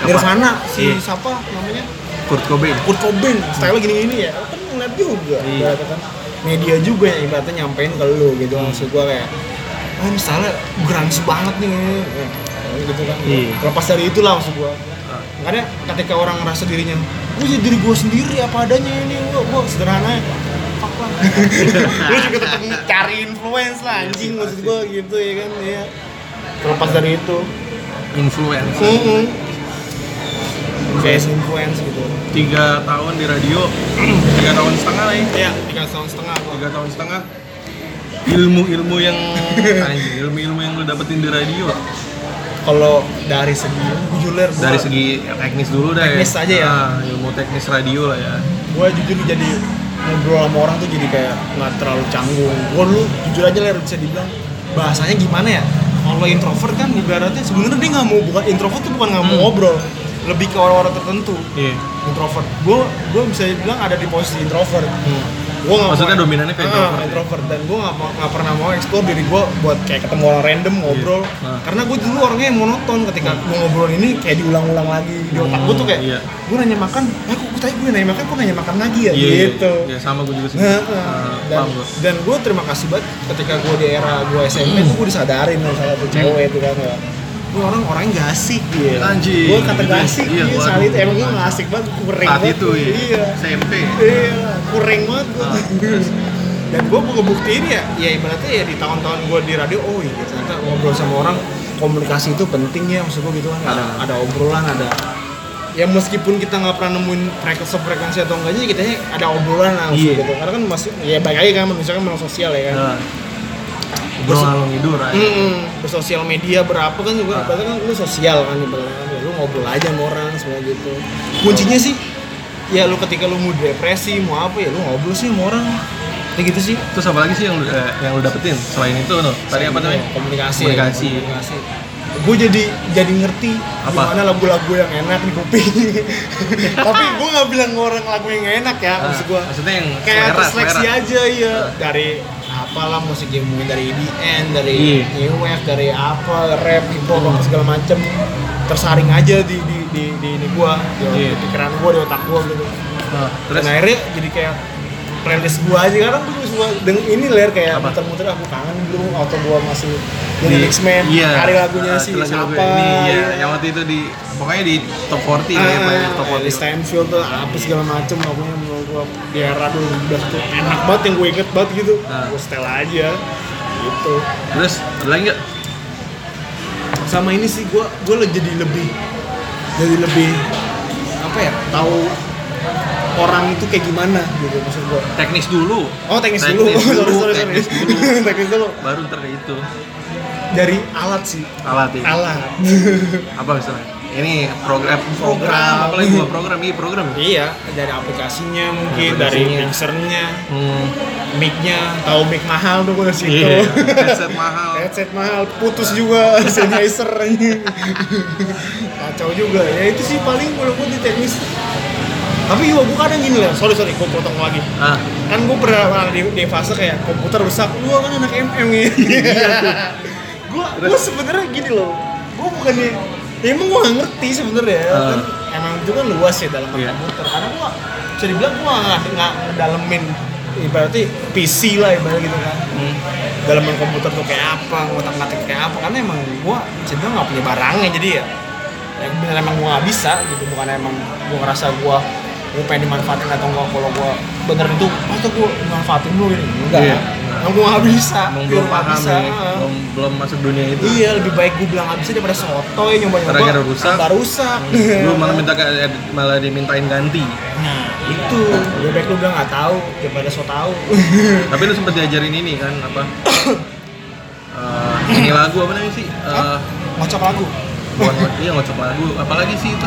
Apa? Nirvana si Iya. siapa namanya Kurt Cobain. Kurt Cobain style gini-gini ya kan ngeliat juga Iya. ibaratnya kan media juga yang ibaratnya nyampein ke lu gitu Hmm. maksud gua kayak ah misalnya grunge banget nih gitu kan Iya. lepas dari itulah maksud gua Ah. makanya ketika orang ngerasa dirinya gue jadi diri gue sendiri apa adanya ini gua, gua sederhana lah lu juga tetap cari influence lah anjing Iya, maksud gua gitu ya kan ya terlepas dari itu Influence. hmm. face influence gitu Tiga tahun di radio, tiga tahun setengah lah ya. Iya, tiga tahun setengah. Tiga tahun setengah. ilmu-ilmu yang ilmu-ilmu yang lu dapetin di radio kalau dari segi jujur dari segi teknis dulu dah Teknis aja ya? Nah, ilmu teknis radio lah ya gue jujur jadi ngobrol sama orang tuh jadi kayak nggak terlalu canggung gue dulu jujur aja ler bisa dibilang bahasanya gimana ya kalau introvert kan ibaratnya sebenarnya dia nggak mau bukan introvert tuh bukan nggak mau Hmm. ngobrol lebih ke orang-orang tertentu iya introvert. Gue gue bisa bilang ada di posisi introvert. Gue nggak Maksudnya mau- dominannya ke Ah, introvert ya? introvert. Dan gue nggak pernah mau explore diri gue buat kayak ketemu orang random ngobrol. Nah. karena gue dulu orangnya yang monoton ketika gue ngobrol ini kayak diulang-ulang lagi di otak gue tuh kayak Iya. gue nanya makan eh kok tadi gue nanya makan kok nanya makan lagi ya? Iya iya. gitu. Iya sama gue juga sih. Nah, Ah, dan, gue dan gue terima kasih banget ketika gue di era gue SMP Hmm. tuh gue disadarin sama satu cewek itu kan ya gue orang orangnya gak asik. Gitu Anjing, gue kata gak asik Iya, iya, saat itu emang gue gak asik banget kurang saat banget. itu ya iya. SMP iya kurang banget gue Ah, dan gue mau ngebuktiin ya ya ibaratnya ya di tahun-tahun gue di radio oh iya ternyata ngobrol sama orang komunikasi itu penting ya maksud gue gitu kan. Ada Ah. ada obrolan ada ya meskipun kita nggak pernah nemuin frekuensi frekuensi atau enggaknya kita ada obrolan lah maksud Iya. gitu karena kan masih ya baik aja kan manusia kan memang sosial ya kan. Nah, ngobrol ngalor ngidur aja Mm-mm. bersosial media berapa kan juga berarti kan lu sosial kan ibaratnya kan. ya, lu ngobrol aja sama orang sebenarnya gitu. Kuncinya sih ya lu ketika lu mau depresi mau apa ya lu ngobrol sih sama orang. Kayak gitu sih. Terus apa lagi sih yang lu, eh, yang lu dapetin? Selain itu no tadi apa namanya? komunikasi. Komunikasi. ya, komunikasi. Gue jadi jadi ngerti Apa? gimana lagu-lagu yang enak di kuping. Tapi gue nggak bilang orang lagu yang enak ya Ah, maksud gue maksudnya yang kayak selera, selera. aja ya dari apalah musik yang mungkin dari EDM dari Iya. new wave dari apa rap hip hop apa segala macem tersaring aja di di di, di ini gua di, di pikiran gua di otak gua gitu. Nah, terus? dan akhirnya jadi kayak playlist gua aja. Kadang gua suka dengan ini ler kayak muter-muter aku kangen dulu atau gua masih jadi di- X-Men iya, cari lagunya si lagu-lagu siapa? ini iya iya. yang waktu itu di pokoknya di top 40 lah ya playlist top 40 Alice Stanfield tuh apa segala macem lagunya menurut gua di era dulu udah tuh enak banget yang gue inget banget gitu. Ah. gue setel aja gitu. Terus ada lagi nggak? Sama ini sih gue gue jadi lebih jadi lebih apa ya tahu orang itu kayak gimana gitu maksud gue teknis dulu. Oh teknis, dulu Teknis sorry dulu, sorry sorry teknis dulu. teknis dulu. Baru ntar itu dari alat sih. Alat ya alat. Apa misalnya ini program program apalagi gua program iya program. Iya dari aplikasinya mungkin Aplikasinya. dari mixernya hmm. mic-nya. Tahu mic mahal tuh gue situ. Iya headset mahal. Headset mahal putus juga Sennheiser kacau juga. Ya itu sih paling menurut gue di teknis tapi gue gue kadang gini lah sorry sorry gue potong lagi. Ah. Kan gue pernah di, di fase kayak komputer rusak gue kan anak MM ya gue gue sebenarnya gini loh gue bukannya ya emang gue gak ngerti sebenarnya Ah. kan emang itu kan luas ya dalam Iya. komputer. Karena gue bisa dibilang gue nggak nggak ngedalemin ibaratnya PC lah ibaratnya gitu kan. Hmm. dalaman komputer tuh kayak apa ngotak ngatik kayak apa. Karena emang gua bisa bilang nggak punya barangnya jadi ya ya bener emang gua nggak bisa gitu. Bukan emang gua ngerasa gua gua pengen dimanfaatin atau enggak kalau gua bener itu masa gua dimanfaatin dulu ini? Enggak. Iya. emang gua nggak bisa. Emang belum paham bisa. ya belum belum masuk dunia itu. Iya lebih baik gua bilang nggak bisa daripada sotoy nyoba nyoba Terakhir rusak. tambah rusak. Lu malah minta malah dimintain ganti. Nah itu. Lebih baik lu bilang nggak tahu daripada so tahu. Tapi lu sempet diajarin ini kan apa? Eh, ini lagu apa namanya sih? Eh, ngocok lagu. bukan iya ngocok lagu. Apalagi sih itu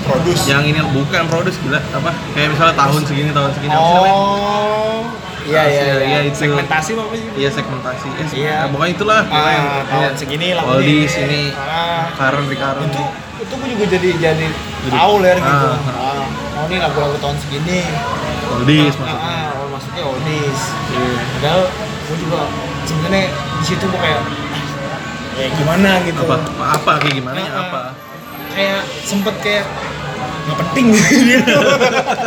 produce yang ini bukan produce gila apa kayak misalnya tahun segini tahun segini? Oh, iya iya Iya, iya. itu. Segmentasi apa sih? iya segmentasi eh, Iya. nah, pokoknya itulah Ah, tahun segini lah. oldies ini Ah, current recurrent itu itu gue juga jadi jadi Jadi- tahu ler gitu. Ah, Ah, oh ini lagu-lagu tahun segini. oldies Ah, maksudnya ah, oh, maksudnya oldies. Iya. Padahal gue juga sebenarnya di situ gue kayak ya gimana gitu. apa apa kayak gimana ya Ah, ah. apa Kayak sempet kayak nggak penting gitu.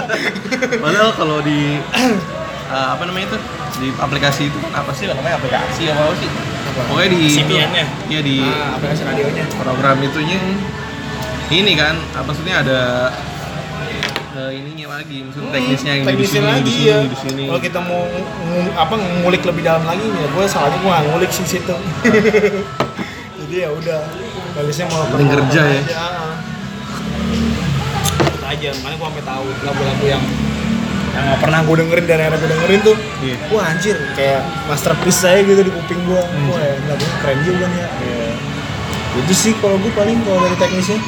padahal kalau di eh, apa namanya itu di aplikasi itu kan apa sih namanya aplikasi apa apa sih Apa? pokoknya di itu Simiannya? iya di ah, aplikasi radionya. program itunya ini kan apa maksudnya ada eh, ininya lagi maksudnya teknisnya yang di teknisnya sini lagi di sini ya. di sini Kalau kita mau ngu- apa ngulik lebih dalam lagi ya, gue salahnya gue ngulik sih situ. Jadi ya udah, balisnya mau Penting kerja ya. Aja. Itu aja, makanya gue sampai tahu lagu-lagu yang yang nggak pernah gue dengerin dan akhirnya gue dengerin tuh Iya. wah anjir kayak masterpiece saya gitu di kuping gue Hmm. wah ya, lagunya keren juga nih ya. Kayak, itu sih kalau gue paling kalau dari teknisnya.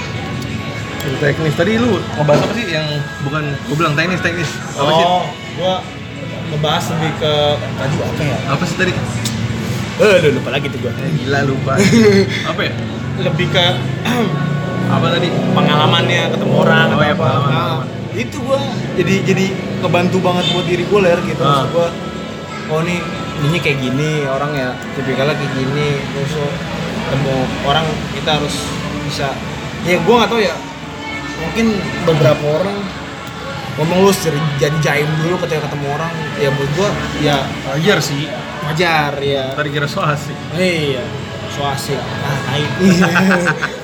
Yang teknis. Tadi lu ngebahas apa sih yang bukan gue bilang teknis teknis. Apa sih? Oh gue ngebahas lebih ke tadi apa ya? Apa sih tadi? Eh udah lupa lagi tuh gue eh, gila lupa. Apa ya lebih ke apa tadi pengalamannya ketemu orang Oh, atau ya, apa. pengalaman, Nah, itu gua jadi jadi ngebantu banget buat diri gue ler gitu. Ah. maksud gua oh nih ini kayak gini orang ya tipikalnya kayak gini terus ketemu orang kita harus bisa ya gua nggak tahu ya mungkin beberapa orang ngomong lu jadi, jadi jaim dulu ketika ketemu orang ya buat gua ya wajar sih. wajar ya. Tadi kira so asik. Iya, so asik. Ah, tai.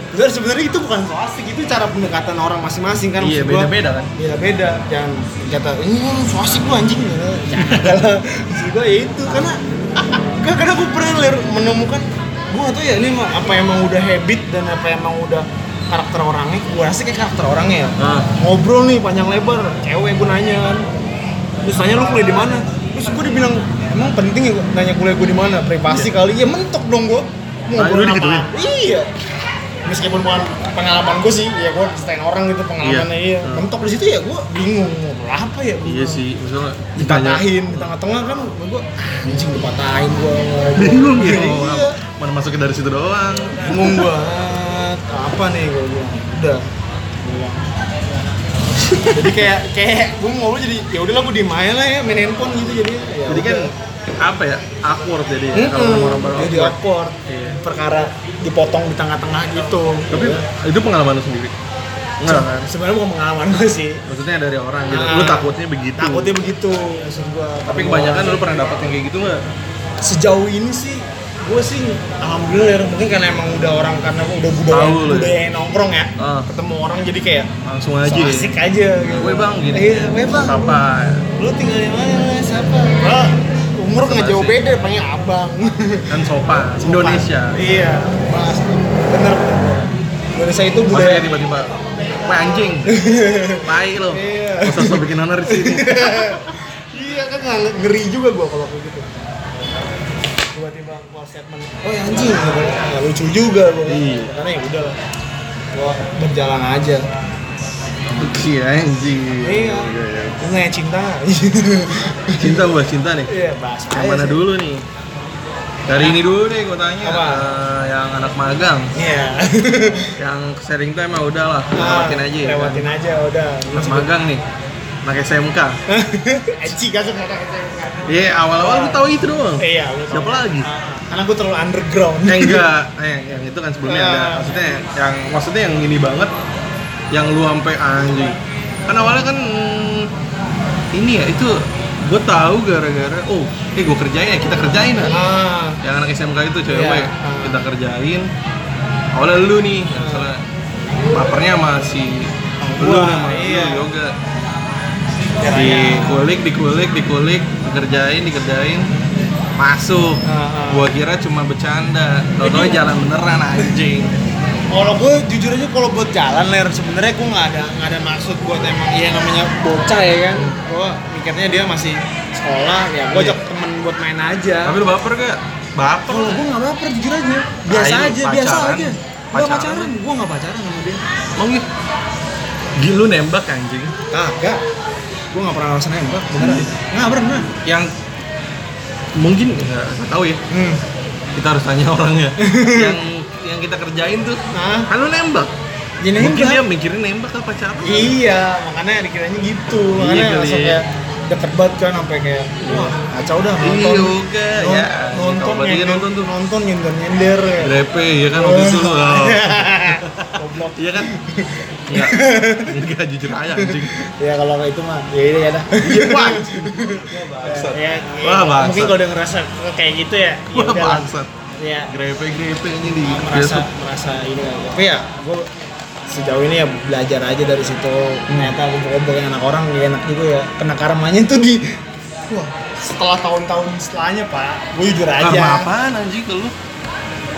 Sebenarnya sebenarnya itu bukan so asik, itu cara pendekatan orang masing-masing kan. iya maksud gua. beda beda kan Beda-beda. Jangan kata ini so asik lu anjing. Jangan kalau maksud gua ya itu karena gak karena gue pernah ler, menemukan gue tau ya ini mah apa emang udah habit dan apa emang udah karakter orangnya gue rasa kayak karakter orangnya ya Ah. ngobrol nih panjang lebar cewek gue nanya kan terus nanya lu kuliah di mana terus gue dibilang emang penting ya nanya kuliah gue di mana privasi kali ya mentok dong gue Ah, lu ngobrol digituin? apa iya meskipun bukan pengalaman gue sih ya gue ceritain orang gitu pengalamannya Iya. iya, Hmm. mentok di situ ya gue bingung ngobrol apa ya gua iya sih misalnya ditanya dipatahin di tengah-tengah kan gue anjing dipatahin gue ngobrol bingung iya, gitu iya. mana masuknya dari situ doang bingung banget apa nih gue bilang udah bilang. jadi kayak kayak gue mau ngobrol jadi ya udahlah gue diem aja lah ya main handphone gitu jadi ya jadi kan. Apa ya? Awkward jadi ya, Mm-mm, kalau orang baru jadi awkward. awkward. Iya. perkara dipotong di tengah-tengah gitu. Tapi Ya. itu pengalaman lu sendiri? Enggak kan? sebenarnya bukan pengalaman gue sih. Maksudnya dari orang gitu. Ah. lu takutnya begitu? Takutnya begitu maksud gue tapi kebanyakan lu pernah dapet yang kayak gitu nggak? Sejauh ini sih gue sih alhamdulillah ya, mungkin karena emang udah orang karena udah budaya Tahu lu ya. budaya nongkrong ya. Ah. ketemu orang jadi kayak langsung aja so ya. asik aja gitu. Weh bang gini iya weh bang apa lu tinggal di mana siapa? Wah, umur nggak jauh beda panggil abang. Kan sopan Indonesia. Iya bahas bener bener Indonesia itu budaya ya tiba-tiba Wah anjing, tai lo. Iya. Masa bikin honor di sini. iya kan ngeri juga gua kalau kayak gitu. Tiba-tiba gua statement oh ya anjing. Nggak lucu juga gua. Iya. karena ya udah lah gua berjalan aja Iya anjing. iya iya. gua nggak cinta Cinta buat cinta nih. iya bahas Yang mana sih. dulu nih? Dari ini dulu deh gue tanya. Apa? Eh, yang anak magang, iya yang sharing time mah udah lah, lewatin aja ya. kan? lewatin aja udah Anak magang nih, anak SMK. Anjing gak suka anak SMK. Iya awal-awal gue tahu itu doang. Iya, Siapa lagi? Ah, Karena gue terlalu underground. Eh enggak, eh yang itu kan sebelumnya ada. Ah. Maksudnya yang maksudnya yang ini banget, yang lu sampai anjing. Kan awalnya kan mm, ini ya itu gue tahu gara-gara oh eh gue kerjain ya kita kerjain ya. Ah, Yang anak SMK itu cewek Iya. Ah. kita kerjain. Awalnya lu nih, misalnya papernya masih lu Gua, sama iya. lu yoga caranya. dikulik dikulik dikulik dikerjain dikerjain masuk Ah, ah. gua kira cuma bercanda tau jalan beneran anjing Kalau gue jujur aja kalau buat jalan ler sebenarnya gue nggak ada nggak ada maksud buat emang iya namanya bocah ya kan. Gue mikirnya dia masih sekolah ya gue Iya. ajak temen buat main aja. tapi lu baper gak? baper kalau gue nggak baper jujur aja. Biasa Ayo, aja, biasa pacaran. aja. Gue Pacaran. gue nggak pacaran sama dia. mau gitu Gila lu nembak anjing Kagak. Gue nggak pernah alasan nembak, beneran. Nggak pernah. yang mungkin nggak tahu ya Hmm. kita harus tanya orangnya yang yang kita kerjain tuh Nah, kan lu nembak mungkin nembak. dia mikirin nembak apa pacaran Iya, makanya dikiranya gitu. Iya Makanya kali langsung ya. kayak deket banget kan sampai kayak wah kacau dah nonton. Iya Non- ya. Nonton nyender, nonton tuh. nonton nyender nyender ya. Grepe ya kan waktu itu lu. Goblok. Iya kan? Enggak. Enggak jujur aja anjing. Ya kalau itu mah ya ini ya dah. Iya, wah. Ya, ya, Wah, bangsat. mungkin kalau udah ngerasa kayak gitu ya. ya Wah, udah bangsat. Ya Grepe-grepe ini di merasa merasa ini tapi ya gue sejauh ini ya belajar aja dari situ ternyata kumpul-kumpulin anak orang ya enak juga ya kena karmanya tuh di wah setelah tahun-tahun setelahnya pak gue jujur aja Karma apaan anjing ke lu?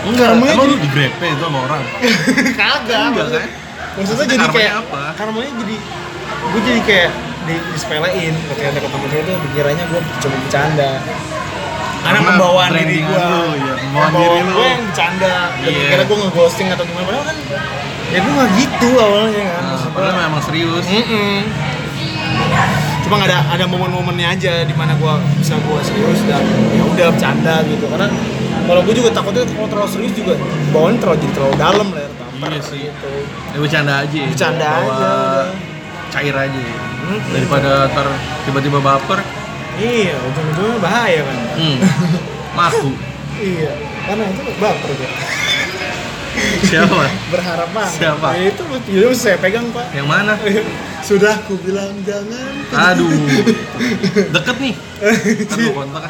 Enggak, Karmanya emang lu di grepe itu sama orang? kagak Enggak maksudnya, kan? maksudnya jadi kayak apa? karmanya jadi gue jadi kayak di, disepelein ketika deket sama cewek itu dikiranya gue cuma bercanda karena Karena pembawaan diri gue pembawaan diri lu. gue yang bercanda Iya. kira gue ngeghosting atau gimana padahal kan ya gue gak gitu awalnya kan Nah, padahal memang serius. Mm-mm. Cuma nggak ada ada momen-momennya aja di mana gua bisa gua serius dan ya udah bercanda gitu. Karena kalau gue juga takutnya kalau terlalu serius juga bawaan terlalu jadi terlalu dalam lah. Iya sih. Gitu. Ya bercanda aja. ya. Bercanda aja. Cair aja. ya. Hmm. Daripada ntar tiba-tiba baper, Iya, ujung-ujungnya bahaya kan. hmm, maku. iya, karena itu baper gue. Siapa? Berharap banget. Siapa? Ya, itu itu saya pegang pak. Yang mana? Sudah ku bilang jangan. Aduh, deket nih. Gua kontak.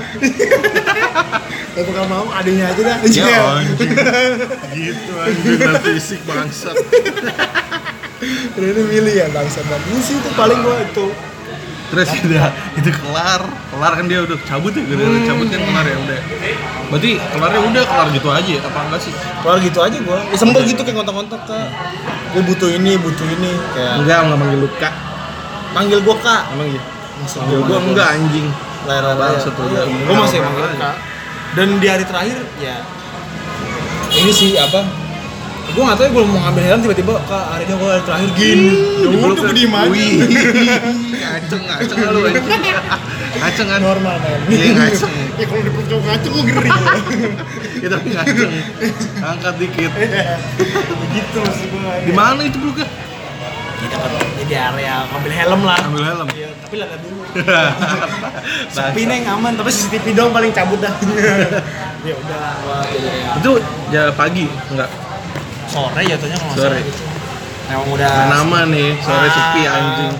Tapi kalau mau adanya aja dah. Ya Iya. anjing. Gitu anjing fisik bangsat. Ini milih ya bangsa dan ini sih itu paling gua itu Terus udah itu kelar, kelar kan dia udah cabut ya, udah Hmm. cabut kan kelar ya udah. Berarti kelarnya udah kelar gitu aja ya? Apa enggak sih? keluar gitu aja gua ya sempet gitu kayak kontak-kontak kak gua butuh ini butuh ini kayak Enggak, enggak manggil lu kak. panggil gua kak Emang iya? Maksud Manggil gua enggak anjing. layar Bangsat lu, ya. gua masih manggil kak dan di hari terakhir ya ini sih apa gua nggak tahu ya gua mau ngambil helm tiba-tiba ini gua hari terakhir gini ya udah gua diem aja Wih, ngaceng, ngaceng lu. Ngaceng kan? normal kan Iya ngaceng. ya kalau dipeluk cowok ngaceng gua ngeri Ya tapi ngaceng. Angkat dikit. gitu maksud gua Di mana itu peluknya? di dekat di area ngambil helm lah Ambil helm. Iya, tapi lihat dulu Nah, Sepi neng aman, tapi CCTV dong paling cabut dah. ya udah, Itu ya pagi, enggak? Sore jatuhnya kalau Sore. gitu. Emang udah nama nih, sore Ah. sepi anjing.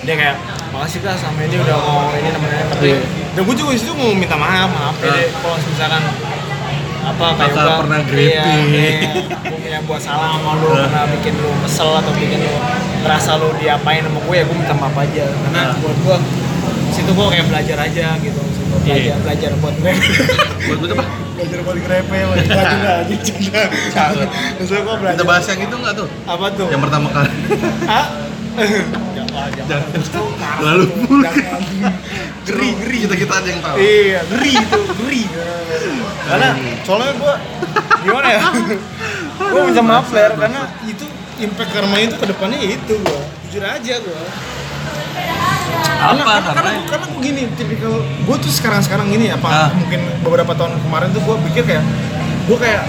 Dia kayak makasih kak sama ini udah mau ini namanya tapi Iya. dan gue juga di situ mau minta maaf maaf ya deh kalau misalkan apa kayak Kakak gua- pernah greeting. iya, gue punya buat salah sama lu Ah. pernah bikin lu kesel atau bikin lu merasa lu diapain sama gue ya gue minta maaf aja karena Ah. buat gue situ gue kayak belajar aja gitu Gua Iya. belajar belajar buat gue Buat buat apa? belajar buat grepe ya belajar juga canda Canda. terus belajar Kita bahas yang itu enggak tuh? apa tuh Yang pertama kali. Hah? jangan jangan. Lalu jangan geri geri Kita kita aja yang tahu. iya geri itu geri karena soalnya gue gimana ya gue minta maaf Ler karena itu impact karma itu ke depannya itu gue jujur aja karena, Apa? karena, karena, karena gue gini tipikal gue tuh sekarang sekarang gini apa Ah. mungkin beberapa tahun kemarin tuh gue pikir kayak gue kayak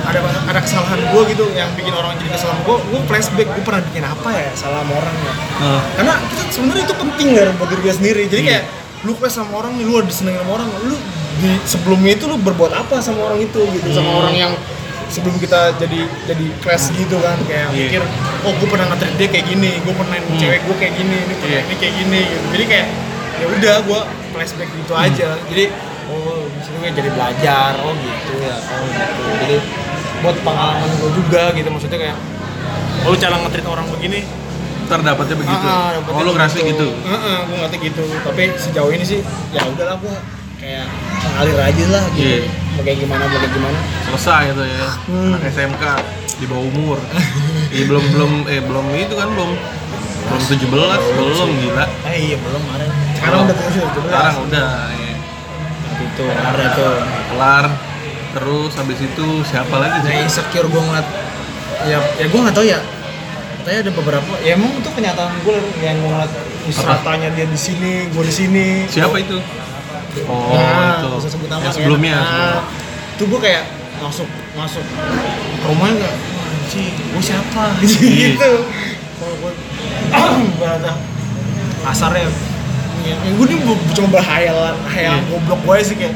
ada ada kesalahan gue gitu yang bikin orang jadi kesalahan gue gue flashback gue pernah bikin apa ya salah sama orang ya Nah, karena sebenarnya itu penting kan buat diri sendiri jadi Iya. kayak lu clash sama orang lu ada disenengin sama orang lu di sebelumnya itu lu berbuat apa sama orang itu gitu sama Hmm. orang yang sebelum kita jadi jadi clash gitu kan kayak Iya. mikir oh gue pernah nge dia kayak gini gue pernah Hmm. cewek gue kayak gini ini pernah Iya. ini kayak gini gitu jadi kayak ya udah gue flashback gitu Hmm. aja jadi oh sini gue jadi belajar oh gitu ya oh gitu jadi buat pengalaman gue juga gitu maksudnya kayak oh cara nge orang begini ntar dapatnya begitu. Ah, dapetnya oh lu ngerasa gitu. Heeh, gue ngerti gitu. Tapi sejauh ini sih ya udahlah gue kayak ngalir aja lah gitu. Iya. Mau kayak gimana, mau kayak gimana. Selesai itu ya. Hmm. Anak SMK di bawah umur. Iya belum belum eh belum itu kan belum belum 17 belum gila. Eh iya belum ada. Sekarang udah terus udah Sekarang udah ya. Itu ada tuh. kelar terus habis itu siapa lagi Nah sih? insecure gue ngeliat ya ya gue nggak tahu ya katanya ada beberapa ya emang itu kenyataan gue yang ngeliat stratanya dia di sini gue di sini Siapa itu? Oh, nah, itu. sebut nama Yang kan. sebelumnya. Nah, itu gue kayak masuk masuk rumahnya nggak anjing gue siapa Iya. gitu kalau gue berada kasarnya ya, ya gue nih bu- cuma berhayalan hayalan Iya. goblok gue sih kayak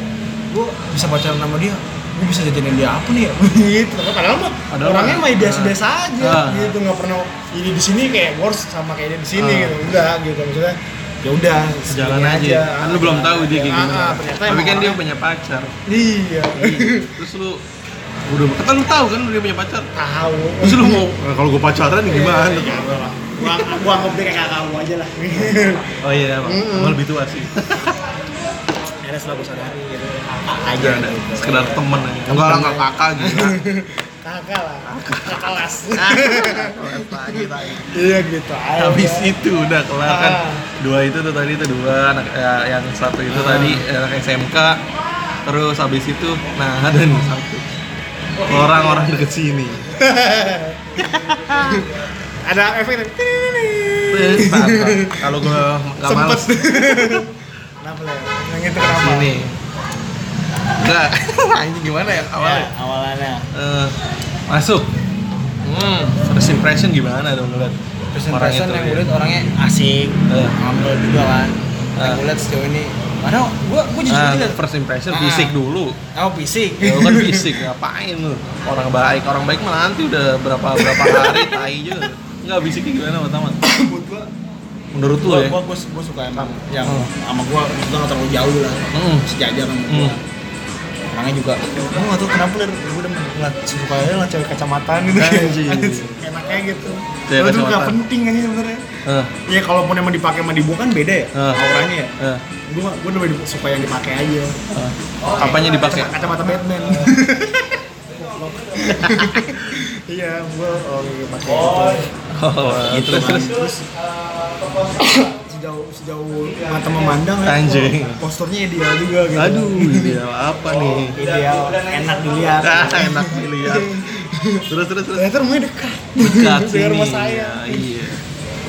gue bisa pacaran sama dia gue bisa jadiin dia apa nih ya gitu padahal mah orangnya mah, mah biasa-biasa aja ah. gitu nggak pernah ini di sini kayak gue harus sama kayak dia di sini Ah. gitu enggak gitu maksudnya ya udah Jalan segini aja. Kan lu belum tahu dia kayak Ah, gimana. ah, ternyata Tapi kan dia punya pacar. iya Terus lu udah kan lu tahu kan dia punya pacar. tahu Terus lu mau "Nah, kalau gue pacaran gimana? Iya, iya, gua gua gua dia kayak kakak gua aja lah Oh iya, Bang. Gua lebih tua sih. ada setelah gua sadari gitu kakak Aja aja sekedar temen aja. Enggak lah enggak kakak gitu. kakak lah kakak kelas Lagi, lagi. iya gitu Habis itu udah kelar kan. Ah. dua itu tuh tadi tuh dua anak ya, yang satu itu Ah. tadi anak SMK terus habis itu nah ada nih satu orang-orang deket sini Ada efek Eh, kalau gua nggak Sempet. males Kenapa lah? Yang itu kenapa? sini enggak ini gimana ya Ya, awalnya awalannya. Eh, masuk hmm, first impression gimana dong ngeliat First orang impression itu, yang ya? gue liat orangnya asik, Eh. humble juga kan. Yang Eh. gue liat sejauh ini, mana gue gue jujur Nah, aja liat. first impression Ah. fisik dulu Oh fisik. ya kan fisik ngapain lu orang baik orang baik mah nanti udah berapa berapa hari tai juga nggak fisiknya gimana pertama Buat gue, menurut lu ya gue gue suka emang yang Hmm. sama kita nggak terlalu jauh lah, Hmm. sejajar sama gue. Hmm. Orangnya juga, gue nggak tahu kenapa ler, gue udah ngeliat suka aja ngeliat cewek kacamataan gitu. Enaknya gitu. Cewek nggak kacamataan. penting aja sebenarnya. Eh, Ya kalaupun emang dipakai sama dibuka kan beda ya, Eh. auranya ya. eh, Gue gue lebih suka yang dipakai aja. eh. apanya dipakai Kacamata Batman. Iya, gue oh pakai itu. oh, Gitu, terus terus sejauh sejauh mata memandang ya, Anjing. oh, posturnya ideal juga gitu. aduh ideal apa nih Ideal, enak dilihat. ah, enak dilihat terus terus terus Ternyata rumahnya dekat. dekat sini rumah saya. Ya, iya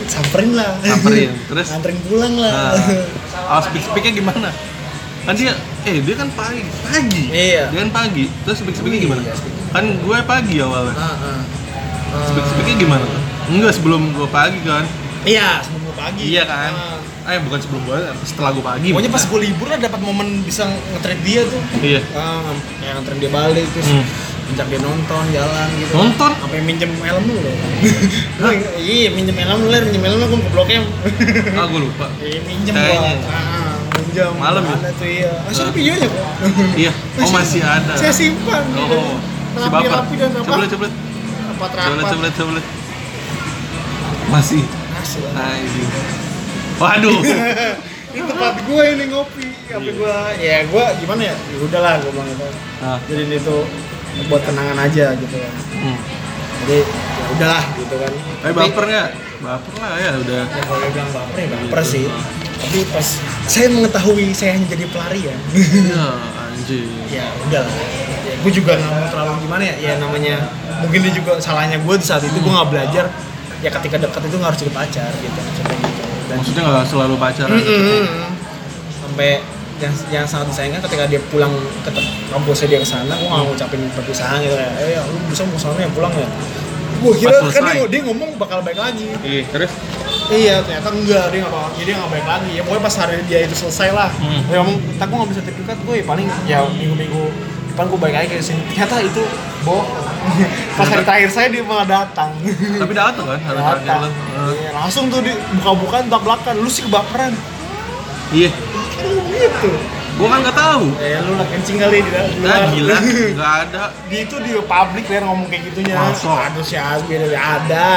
Samperin lah. Samperin, terus? Anterin pulang lah. nah, oh, speak speaknya gimana kan dia eh dia kan pagi pagi Iya. dia kan pagi terus speak speaknya gimana Iya, speak. kan gue pagi awalnya Ah, ah. speak speaknya gimana tuh enggak sebelum gue pagi kan Iya, sebelum pagi. iya kan Ah. eh bukan sebelum gue setelah gue pagi Pokoknya pas gue libur lah dapat momen bisa nge-treat dia tuh. iya Ah, kayak nganterin dia balik terus Hmm. ngajak dia nonton jalan gitu. Nonton? Sampai minjem helm dulu. Lu iya, minjem helm lu, Ler. minjem helm gua ke Blok M. ah gue lupa Iya, minjem Kayaknya. gua. Ah, minjem. Malam ya? Ada tuh iya. Masih ada videonya kok. iya oh masih ada Saya simpan. oh si bapak Rapi-rapi dan apa? coba coba Rapat-rapat. coba coba coba masih Asli. anjing waduh Ini tempat gue ini ngopi. Tapi gue, ya gue gimana ya? Ya udahlah gue bilang itu. ah Jadi itu buat kenangan aja gitu kan. hmm. Jadi ya udahlah gitu kan. tapi baper nggak baper lah ya udah Ya kalau dia bilang baper ya baper sih. Tapi pas saya mengetahui saya hanya jadi pelarian. ya anjing ya udahlah. Ya, gue juga nggak mau terlalu gimana ya. Ya namanya mungkin dia juga salahnya gue di saat itu gue nggak belajar. Ya ketika dekat itu nggak harus jadi pacar gitu. Maksudnya gitu. Dan maksudnya nggak selalu pacaran Mm-mm. sampai yang yang sangat disayangkan ketika dia pulang ke kampusnya dia ke sana, gue nggak ngucapin perpisahan gitu kayak, eh ya lu bisa mau sana ya pulang ya. Gue kira kan dia, dia ngomong bakal baik lagi. iya terus Iya, ternyata enggak, dia nggak bakal, jadi nggak baik lagi. Ya pokoknya pas hari dia itu selesai lah. Hmm. Dia ngomong, tak gue nggak bisa terdekat, gue ya paling ya minggu-minggu depan gue baik lagi ke sini. Ternyata itu bohong. pas hari terakhir saya dia malah datang. tapi datang kan hari terakhir datang. lu Eh, Iya, langsung tuh di buka-bukaan tak belakang. Lu sih kebaperan. iya Kan gitu. gua kan nggak tahu Eh lu lah kencing kali di dalam. ah gila nggak ada Di itu di publik dia ngomong kayak gitunya. Masa? Aduh si Asbi ada ada.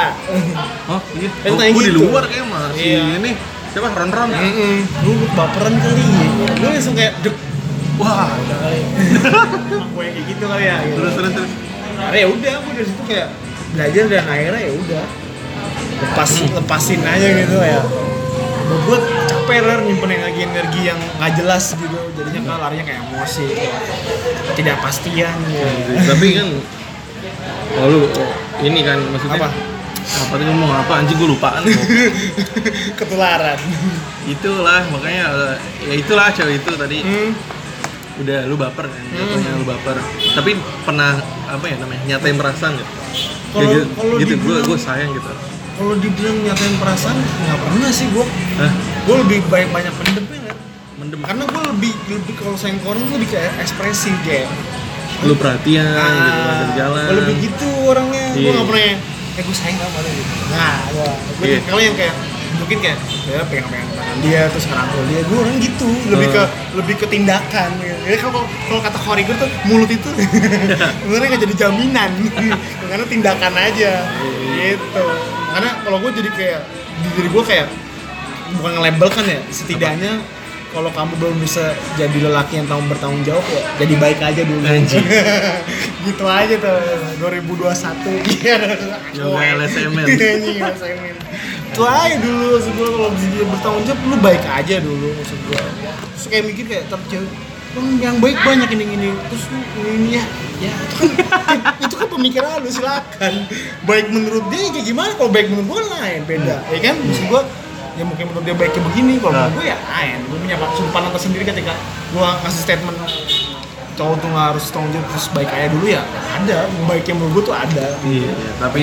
oh iya Kan gua, gua di gitu. luar kayak mah si Iya. ini siapa Ron Ron Heeh. Lu baperan kali. Lu langsung kayak dek. Wah Udah kali. Gue yang kayak gitu kali ya. Gitu. terus terus terus Akhirnya ya udah, gue dari situ kayak belajar dan akhirnya ya udah lepas lepasin aja gitu ya. Buat gue capek lah nyimpen energi energi yang nggak jelas gitu, jadinya kan larinya kayak emosi, tidak pastian gitu. tapi kan lu oh, ini kan maksudnya Apa? apa tadi ngomong apa anjing gua lupaan. Ketularan. itulah makanya ya itulah cewek itu tadi Hmm. Udah lu baper kan jatuhnya lu baper tapi pernah apa ya namanya nyatain perasaan gitu Kalau- gitu, kalau gitu gue gue sayang gitu Kalau dibilang nyatain perasaan nggak pernah sih gue. Hah? Gue lebih banyak banyak pendem ya. mendem Karena gue lebih lebih kalau sayang orang tuh lebih kayak ekspresif kayak lu perhatian gitu kan dari jalan Gue lebih gitu orangnya. Gue Iya. gak pernah yang, eh gue sayang sama dia gitu. Nah, gue gue Iya. kalau yang kayak mungkin kayak ya pengen-pengen tangan dia terus ngerangkul dia. Gue orang gitu lebih ke Hmm. lebih ke tindakan. Jadi kalau kalau kata Khorigur tuh mulut itu sebenarnya nggak jadi jaminan. Karena tindakan aja. Iya. gitu. Karena kalau gue jadi kayak di diri gue kayak bukan nge-label kan ya setidaknya kalau kamu belum bisa jadi lelaki yang tahu bertanggung jawab ya jadi baik aja dulu. Anjing. gitu aja tuh 2021 iya Yoga. Anjing, LSMN. itu aja dulu maksud gue kalau bisa dia bertanggung jawab lu baik aja dulu maksud gue terus kayak mikir kayak "Hmm, yang baik banyak ini ini. Terus ini, ini ya. Ya. Itu kan itu kan pemikiran lu silakan. Baik menurut dia ya kayak gimana kalau baik menurut gue lain beda. Ya kan? Maksud gue ya mungkin menurut dia baiknya begini kalau Nah. menurut gue ya lain gue punya sudut pandang tersendiri ketika gue ngasih statement cowok tuh nggak harus tanggung jawab terus baik aja dulu ya ada baiknya menurut gue tuh ada Iya, iya. tapi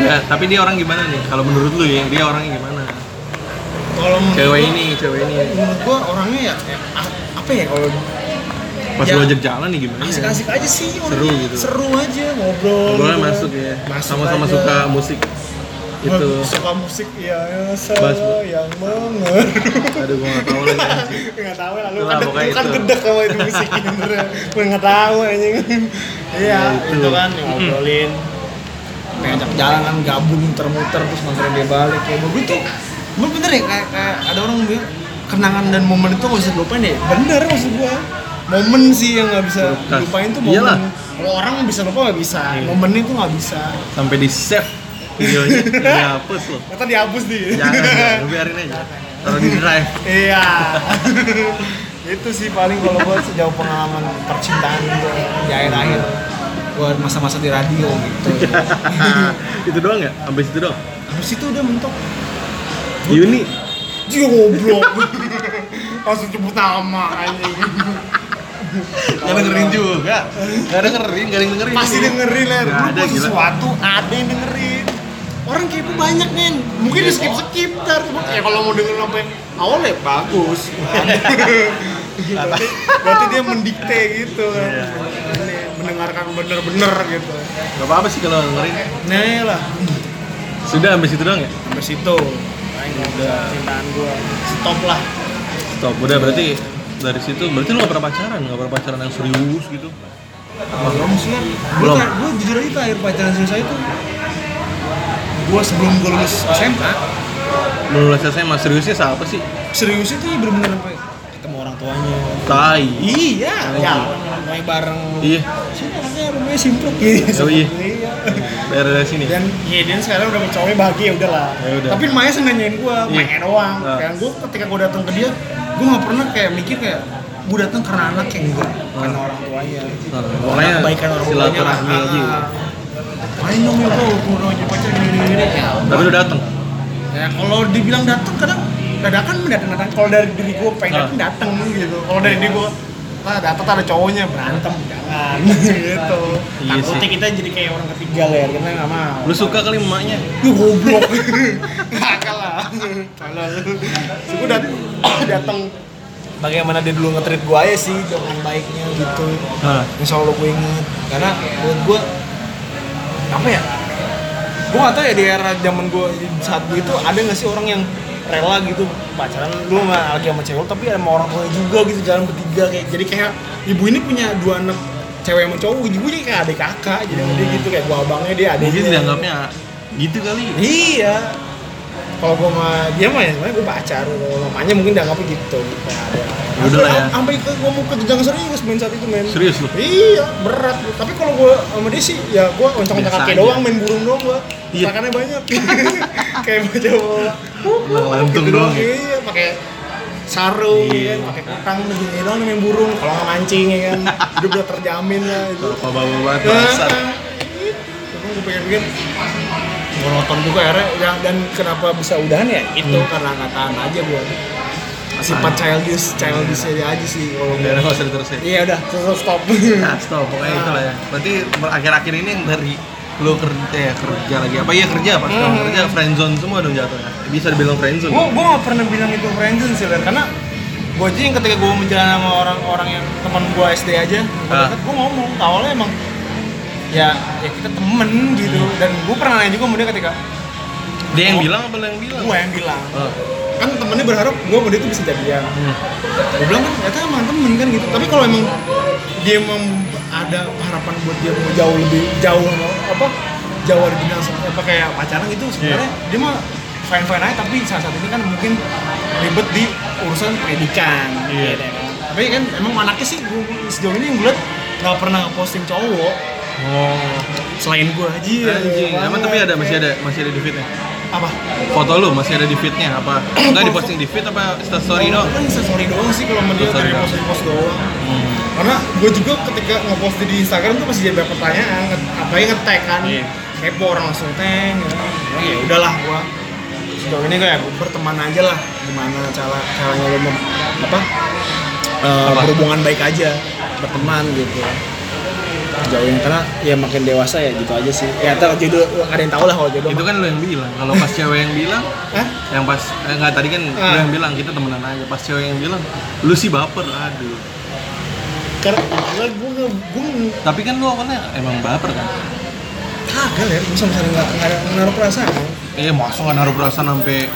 ya, tapi dia orang gimana nih? Kalau menurut lu ya, dia orangnya gimana? kalau Cewek gua- ini, cewek ini. menurut gua orangnya ya, ya, apa ya kalau Pas Ya. lu ajak jalan nih gimana? asik-asik aja sih Seru gitu. seru aja ngobrol Ngobrolnya gitu. masuk ya. Masuk Sama-sama suka musik. Itu. suka musik ya, ya Bahas- saya yang mengerti Aduh, gua gak tau lagi. nggak tahu lah lu Itulah, kan kan itu. gedek sama itu musik bener gue nggak tahu anjing iya itu. itu kan yang ngobrolin ngajak jalan kan gabung muter-muter terus nganterin dia balik kayak begitu Emang bener ya kayak, kayak ada orang bilang kenangan dan momen itu nggak bisa dilupain ya bener maksud gua momen sih yang nggak bisa Lukas. dilupain tuh momen Iyalah. kalau orang bisa lupa nggak bisa Iya. momen itu nggak bisa Sampai di save videonya, dihapus loh. kata dihapus di Jangan, lu biarin aja. Taruh di drive. Iya. itu sih paling kalau buat sejauh pengalaman percintaan gue di akhir-akhir buat masa-masa di radio gitu. itu doang ya? Sampai situ doang. Habis itu udah mentok. Yuni, Dia goblok. Langsung sebut nama anjing. Gak dengerin juga. Gak dengerin, gak dengerin. Pasti dengerin. Nggak ada, sesuatu ada yang dengerin. Orang kepo banyak nen. Mungkin di skip skip ntar. Ya kalau mau denger sampai awal ya bagus. berarti, berarti dia mendikte gitu kan. Iya. Mendengarkan bener-bener gitu. Gak apa-apa sih kalau dengerin. Nah lah. Sudah sampai situ doang ya? Sampai situ. Udah. Cintaan gua. Stop lah. Stop, udah berarti dari situ berarti lu gak pernah pacaran, gak pernah pacaran yang serius gitu. Belum sih? Belum. Gue jujur aja terakhir pacaran selesai itu gue sebelum gue lulus SMA Lulus SMA seriusnya siapa sih? serius itu ya bener-bener sampai ketemu orang tuanya Tai. iya Iya. ya main bareng Iya. sini anaknya rumahnya simpluk gitu Oh, iya. iya dari sini. dan iya dia sekarang udah cowoknya bahagia udah lah Ya udah. tapi Maya sengajain gue Iya. main doang Nah. kayak gue ketika gue datang ke dia gue nggak pernah kayak mikir kayak gue datang karena anak yang enggak karena Nah. orang tuanya Nah, pokoknya kebaikan orang tuanya silaturahmi aja. Ah. main dong ya bro udah jadi pacar gini gini ya Tapi udah dateng. ya kalau dibilang datang kadang dadakan datang datang kalau dari diri gue pengen Ah. datang datang gitu kalau dari diri gue ah dapat ada cowoknya berantem jangan gitu Iya takutnya sih. kita jadi kayak orang ketiga lah ya kita nggak mau Lu suka kali emaknya? lu goblok kakak lah kalau lu dat datang bagaimana dia dulu nge-treat gue aja sih dengan baiknya gitu yang selalu gue inget karena buat gue apa ya? Gue gak tau ya di era zaman gue saat gue itu ada gak sih orang yang rela gitu pacaran? Lu nggak lagi sama cewek tapi sama orang tuanya juga gitu jalan bertiga kayak jadi kayak ibu ini punya dua anak cewek sama cowok ibu nya kayak adik kakak jadi sama dia gitu kayak gua abangnya dia adiknya. Mungkin dianggapnya gitu kali. iya kalau gua sama dia mah ya sebenarnya gua pacar kalau mamanya mungkin dianggapnya gitu Ya udah lah ya. sampai ke gua mau ke jenjang serius main saat itu main Serius lu? Iya, berat. Tapi kalau gua sama dia sih, ya gua oncong-oncong Biasa kaki doang, main burung doang gua. Iya. Makannya banyak. Kayak baca bola. Ulang lantung Gitu doang ya? Iya, pakai sarung, Iya. ya kan, pakai kutang, begini doang main burung. Kalau nggak mancing ya kan, hidup udah terjamin lah itu. Apa bawa banget Nah, basah. Cuma gue pengen-pengen monoton juga akhirnya ya, dan kenapa bisa udahan ya itu Hmm. karena nggak tahan aja gua sifat childish childish aja sih kalau Udah, nggak usah diterusin. iya udah terus stop Nah, stop, pokoknya itu lah ya. Berarti akhir-akhir ini yang dari lu kerja ya kerja lagi apa iya kerja pas kamu Hmm. kerja friendzone semua dong jatuhnya bisa dibilang friendzone gue gue gak pernah bilang itu friendzone sih Ler. karena gue aja yang ketika gue menjalani sama orang-orang yang teman gue SD aja Ah. gue ngomong awalnya emang ya ya kita temen gitu. Dan gue pernah nanya juga sama dia ketika dia yang bilang apa yang bilang? gue yang bilang. Oh. kan temennya berharap gue sama dia tuh bisa jadian. Hmm. gue bilang kan ternyata emang temen kan gitu. Tapi kalau emang dia emang ada harapan buat dia mau jauh lebih jauh apa jauh dari sama- apa kayak pacaran gitu sebenarnya dia mah fine fine aja. Tapi saat saat ini kan mungkin ribet di urusan pendidikan. Iya. gitu ya kan. tapi kan emang anaknya sih gua, sejauh ini yang gue liat nggak pernah posting cowok oh selain gue aja anjing emang tapi ada masih ada masih ada di fitnya apa Foto lu masih ada di feednya apa? Enggak diposting di feed apa story doang? Kan story doang sih kalau kayak doang. post post doang Hmm. karena gue juga ketika ngepost di Instagram tuh masih ada pertanyaan nge- apalagi nge-tag kan Iya. kepo orang langsung tag gitu. ya udahlah gua sejauh ini kayak berteman aja lah gimana cara caranya lo apa, eh, Apa? berhubungan baik aja berteman gitu sejauh ini karena ya makin dewasa ya gitu aja sih ya ntar jodoh ada yang tahu lah kalau jodoh Itu kan lu yang bilang. Kalau pas cewek yang bilang, Hah? yang pas eh, enggak tadi kan Ah. yang bilang kita temenan aja. Pas cewek yang bilang, lu sih baper. Aduh. karena gue gue gue Tapi kan lu awalnya emang baper kan? kagak ya gue sama sekali nggak nggak menaruh perasaan Eh, masa nggak naruh perasaan sampai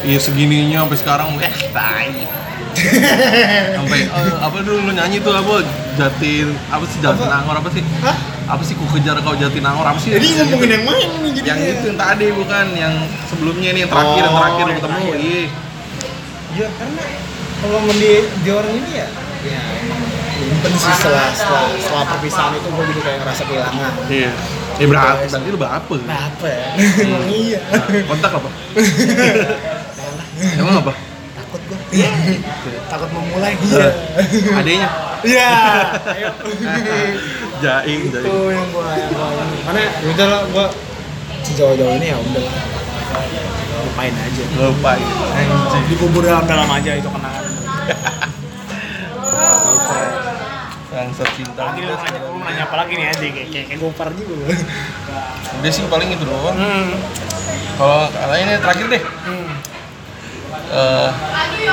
Iya segininya sampai sekarang eh tai. sampai eh, apa dulu lu nyanyi tuh apa jatin apa sih jatin Apa? angor apa sih? Hah? apa sih ku kejar kau jatin angor apa sih? Jadi Yang ngomongin yang main nih jadi yang itu yang tadi bukan yang sebelumnya nih yang terakhir yang Oh, terakhir lu yang ketemu terakhir. iya. Ya karena kalau di, di orang ini ya ya emang nyimpen sih setelah setelah, setelah perpisahan itu gue jadi kayak ngerasa kehilangan. Iya. Ya berarti berarti lu baper nah apa ya emang iya. Kontak apa? Emang apa takut gue takut memulai. Iya. adanya iya. Ayo jaing itu jaing yang ini karena ya udah lah gue sejauh-jauh ini ya udah lah. Lupain aja. Lupain. Anjing. Dikubur dalam-dalam aja itu kenangan. Bangsat cinta. Lagi lu nanya, lu nanya apa lagi nih aja kayak kayak, gopar juga. Udah sih paling itu doang. Hmm. kalau kalian ini terakhir deh. Hmm. Eh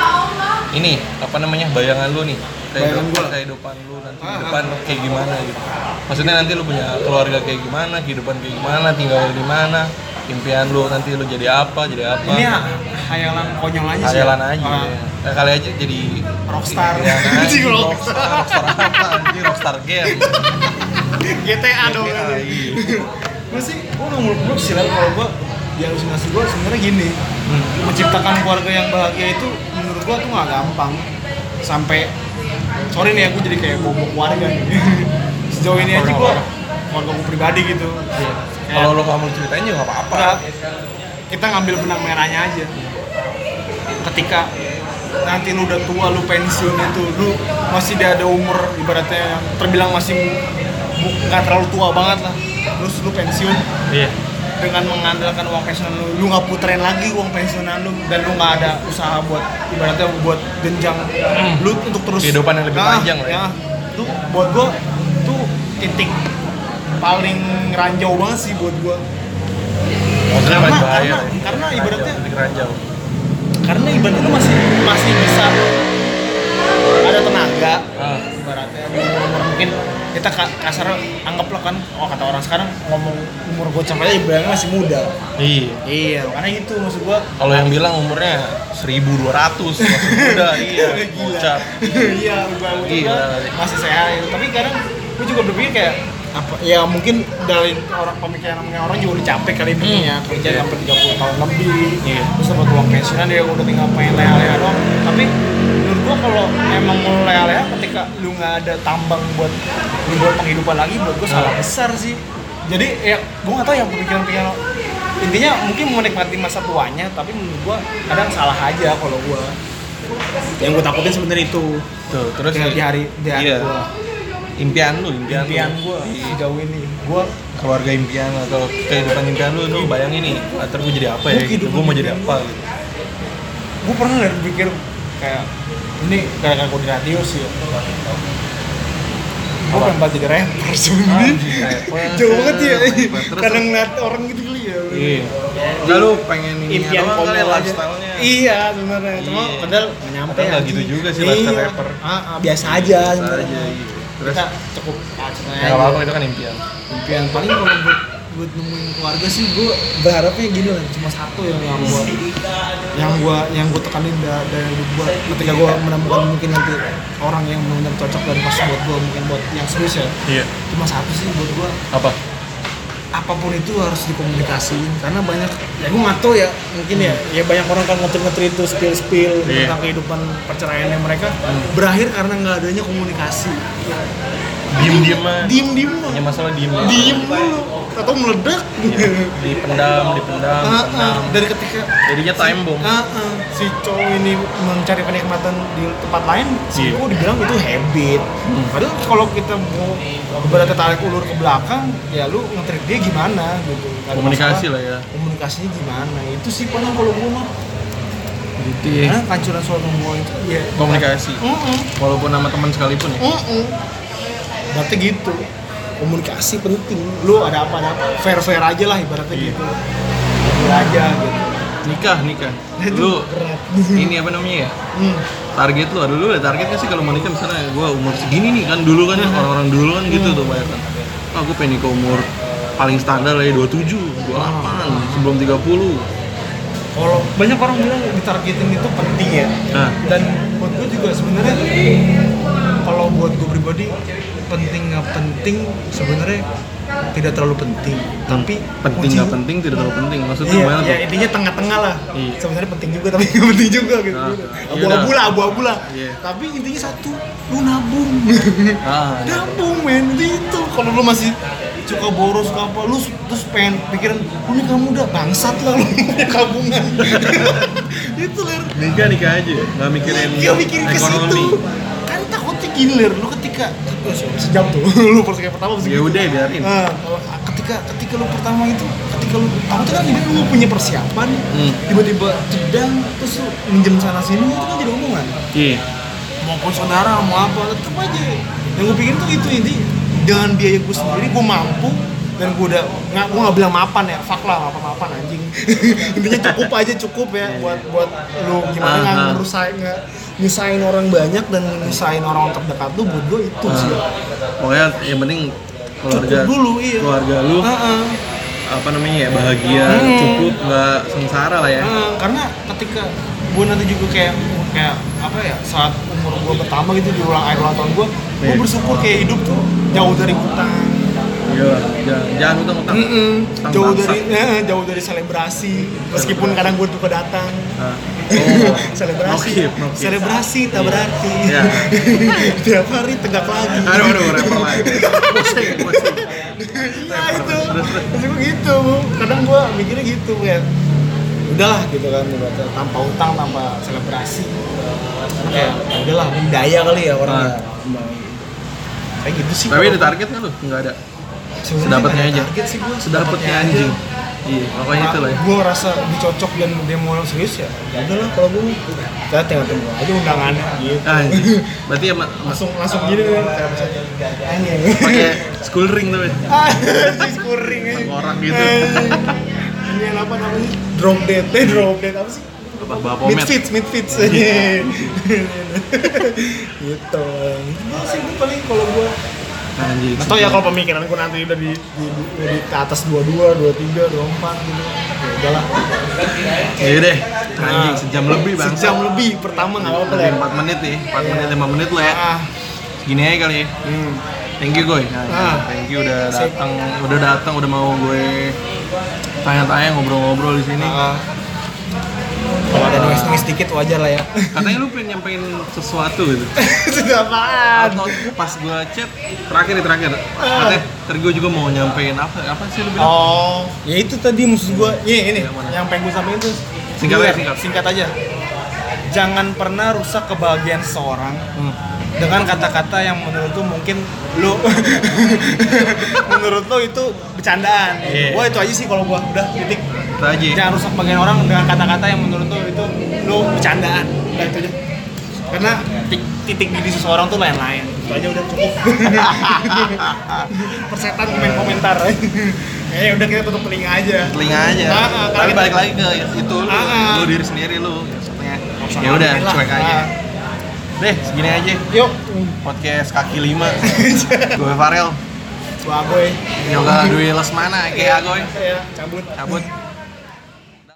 ini apa namanya bayangan lu nih Bayangan kehidupan, gua. kehidupan lu nanti Ah, ke depan kayak gimana gitu maksudnya nanti lu punya keluarga kayak gimana kehidupan kayak gimana tinggal di mana impian lu nanti lu jadi apa jadi apa ini ya hayalan konyol aja sih hayalan ya. aja Ah. ya. kali aja jadi Rockstar. aja. Anjing, rockstar rockstar apa anjing rockstar game GTA dong GTA, iya. gue sih gue udah muluk-muluk sih lah kalau gue di halusinasi gue sebenarnya gini Hmm. menciptakan keluarga yang bahagia itu gue tuh nggak gampang. Sampai sorry nih aku jadi kayak bobok warga nih. Sejauh ini aja gue keluarga gue pribadi gitu. Kayak- kalau nggak mau ceritain juga nggak apa-apa. Kita ngambil benang merahnya aja. Ketika nanti lu udah tua lu pensiun itu lu masih ada umur ibaratnya yang terbilang masih nggak terlalu tua banget lah. Terus lu pensiun. Iya dengan mengandalkan uang pensiunan lu lu nggak puterin lagi uang pensiunan lu dan lu nggak ada usaha buat ibaratnya buat jenjang lu untuk terus Kehidupan yang lebih Nah, panjang lah ya. tuh buat gua tuh titik paling ranjau banget sih buat gua maksudnya karena bahaya karena, ya. karena ibaratnya ranjau karena ibaratnya lu masih masih bisa ada tenaga ah. ibaratnya mungkin kita ka- kasar anggaplah kan oh kata orang sekarang ngomong umur gocap aja ibaratnya masih muda iya iya makanya itu maksud gua Kalau yang bilang umurnya 1200 masih muda, iya, bocah. iya Gila. masih sehat itu tapi kadang gua juga berpikir kayak apa ya mungkin dari orang pemikiran namanya orang juga udah capek kali begini ya kerja Iya. sampai 30 tahun lebih Iya. terus dapat uang pensiunan dia udah tinggal pengen leha-leha doang tapi gua kalau emang mau leha-leha ketika lu nggak ada tambang buat lu buat penghidupan lagi buat gua salah besar sih jadi ya gua nggak tahu ya pemikiran-pemikiran intinya mungkin mau menikmati masa tuanya tapi menurut gua kadang salah aja kalau gua yang gua takutin sebenarnya itu Tuh, terus di, di hari di hari Iya. gua impian lu, impian, impian lu. gua Iya. sejauh ini gua keluarga impian atau kehidupan impian lu lu bayangin nih, ntar gue jadi apa ya Gua gitu, gue mau jadi apa gitu. gue pernah lihat pikir kayak ini kayak gue di radio sih ya. gue pengen banget jadi rapper sebenernya jauh banget ya kadang ngeliat orang gitu kali ya Iya. Enggak lu pengen ini impian doang kali konyol aja lifestyle-nya. iya sebenarnya cuma Iya. padahal nyampe nggak gitu juga sih lifestyle rapper. ah, ah, biasa aja Biasa sebenarnya. aja, iya. Terus kita cukup ya nggak apa-apa itu kan impian. impian paling kalau buat nemuin keluarga sih gue berharapnya gini lah cuma satu yang yang gue yang gue yang gue tekanin da- dari gue ketika gue menemukan mungkin nanti orang yang benar-benar cocok dan pas buat gue mungkin buat yang serius ya Iya. cuma satu sih buat gue Apa? apa pun itu harus dikomunikasiin karena banyak ya gue nggak tahu ya mungkin ya ya banyak orang kan ngetir-ngetir itu spill spill Iya. tentang kehidupan perceraiannya mereka berakhir karena nggak adanya komunikasi mah. diem diem Hanya masalah diem. diem mulu atau meledak. Dipendam dipendam Ah, ah. dipendam dari ketika jadinya time bomb. Ah, ah, si cowok ini mencari kenikmatan di tempat lain si cowok dibilang itu habit. Padahal kalau kita mau ibaratnya tarik ulur ke belakang ya lu nge-treat dia gimana gitu. Ada komunikasi masalah. lah ya. Komunikasinya gimana? Itu sih paling kalau gue mah. Gitu ya. Karena kancuran soal itu ya komunikasi. Mm-mm. walaupun sama teman sekalipun ya. Mm-mm. berarti gitu komunikasi penting. Lu ada apa ada apa fair fair aja lah ibaratnya Iya. gitu. Fair aja gitu. Nikah nikah. Itu lu berat. ini apa namanya ya? Hmm. target lu ada lu ada target nggak sih kalau mau nikah? Misalnya gue umur segini nih kan dulu kan orang-orang dulu kan gitu tuh banyak kan ah gue pengen nikah umur paling standar lah ya 27, 28, sebelum 30 kalau banyak orang bilang ditargetin itu penting ya. Nah dan buat gue juga sebenarnya kalau buat gue pribadi penting nggak penting sebenarnya tidak terlalu penting tapi penting kunci- nggak penting tidak terlalu penting maksudnya Iya, gimana ya tuh intinya tengah-tengah lah. Iya. Sebenarnya penting juga tapi nggak penting juga gitu. Nah, abu-abu lah, abu-abu lah. Iya. Tapi intinya satu, lu nabung. ah nabung men, itu kalau lu masih suka boros suka apa, lu terus pengen pikiran, lu nih kamu udah bangsat lah lu punya tabungan. itu ler. nikah nikah aja nggak mikirin Gak mikirin ke situ. Kan takutnya gini ler, lu ketika eh, sejam tuh, lu pas kayak pertama ya udah biarin Nah, kalau ketika ketika lu pertama itu, ketika lu aku tuh kan jadi lu punya persiapan, Hmm. tiba-tiba jedang terus lu minjem sana sini itu kan jadi omongan. iya Maupun saudara mau apa tetap aja. Yang gue pikir tuh itu ini dengan biaya gue sendiri gue mampu dan gue udah nggak gue nggak bilang mapan ya fuck lah mapan mapan anjing. Intinya cukup aja cukup ya buat buat lu. Gimana nggak ngerusain nggak nyusahin orang banyak dan nyusahin orang terdekat lu buat gue itu sih. Pokoknya yang penting keluarga Cukup dulu, iya. keluarga lu apa namanya ya bahagia Hmm. cukup nggak sengsara lah ya. Karena ketika gue nanti juga kayak kayak apa ya saat umur gue pertama gitu di ulang akhir ulang tahun gue gue Iya. bersyukur kayak hidup tuh jauh dari hutang Iya, jangan, jangan utang utang. Mm-mm. Utang jauh bangsa. dari eh, jauh dari selebrasi meskipun kadang gue juga datang Ah. Oh. selebrasi Nokip, nokip. selebrasi tak berarti Iya. tiap hari tegak lagi Aduh, aduh, rapper lagi. Pusing, pusing. ya itu terus gue gitu kadang gue mikirnya gitu ya udahlah gitu kan ibaratnya tanpa utang tanpa selebrasi kayak ya udahlah budaya kali ya orang Ah. ya kayak gitu sih Tapi ada target nggak lu? Nggak ada. Sedapatnya aja. target sih gue Sedapatnya anjing. Iya, pokoknya itu lah ya. gue rasa dicocok dan dia mau serius ya ya udahlah kalau gue kita tinggal tunggu aja undangannya gitu Ah, anjing. Berarti sama langsung langsung gini kan pakai school ring tuh. ah si kuring aja Tengkorak gitu. Ini yang apa namanya drop dead eh drop dead apa sih Apa bawa mid pomet? fits mid fits gitu itu sih gue paling kalau gue Anjing. atau ya kalau pemikiran gue nanti udah di, di, di, di ke atas 22, 23, 24 gitu ya udahlah Iya deh. Anjing Nah, sejam lebih bang. sejam lebih pertama nggak apa-apa Lebih lah 4 menit nih, 4 Iya. menit 5 menit lah ya. ah Gini aja kali ya. hmm. Thank you Goy. Nah, Ah. Thank you udah datang, udah datang, udah mau gue tanya-tanya ngobrol-ngobrol di sini. Ah. Kalau ada noise-noise dikit wajar lah ya Katanya lu pengen nyampein sesuatu gitu. itu apaan Atau pas gue chat terakhir nih terakhir. Katanya ntar gue juga mau nyampein apa apa sih lu bilang? Oh, ya itu tadi maksud gua. Iya ini Yang mana? yang pengen gua sampaikan itu. Singkat aja, singkat. Singkat aja. Jangan pernah rusak kebahagiaan seseorang Hmm. dengan kata-kata yang menurut lu mungkin lu menurut lu itu bercandaan. Iya. Gua itu aja sih kalau gua udah titik. Itu aja. Jangan rusak kebahagiaan orang dengan kata-kata yang menurut lu itu lu bercandaan. Udah itu aja. Karena titik, diri seseorang tuh lain-lain. Itu aja udah cukup. Persetan komen-komentar. Eh udah kita tutup telinga aja. Telinga aja. Ah, ah, Tapi kalau balik lagi ke itu lu, Ah, ah. lu diri sendiri lu. Ya udah, cuek aja. Deh, segini aja. Yuk. Podcast kaki lima. gue Farel. Gua Agoy. Yoga Dwi Lesmana, kayak Agoy. Ya, cabut. Cabut.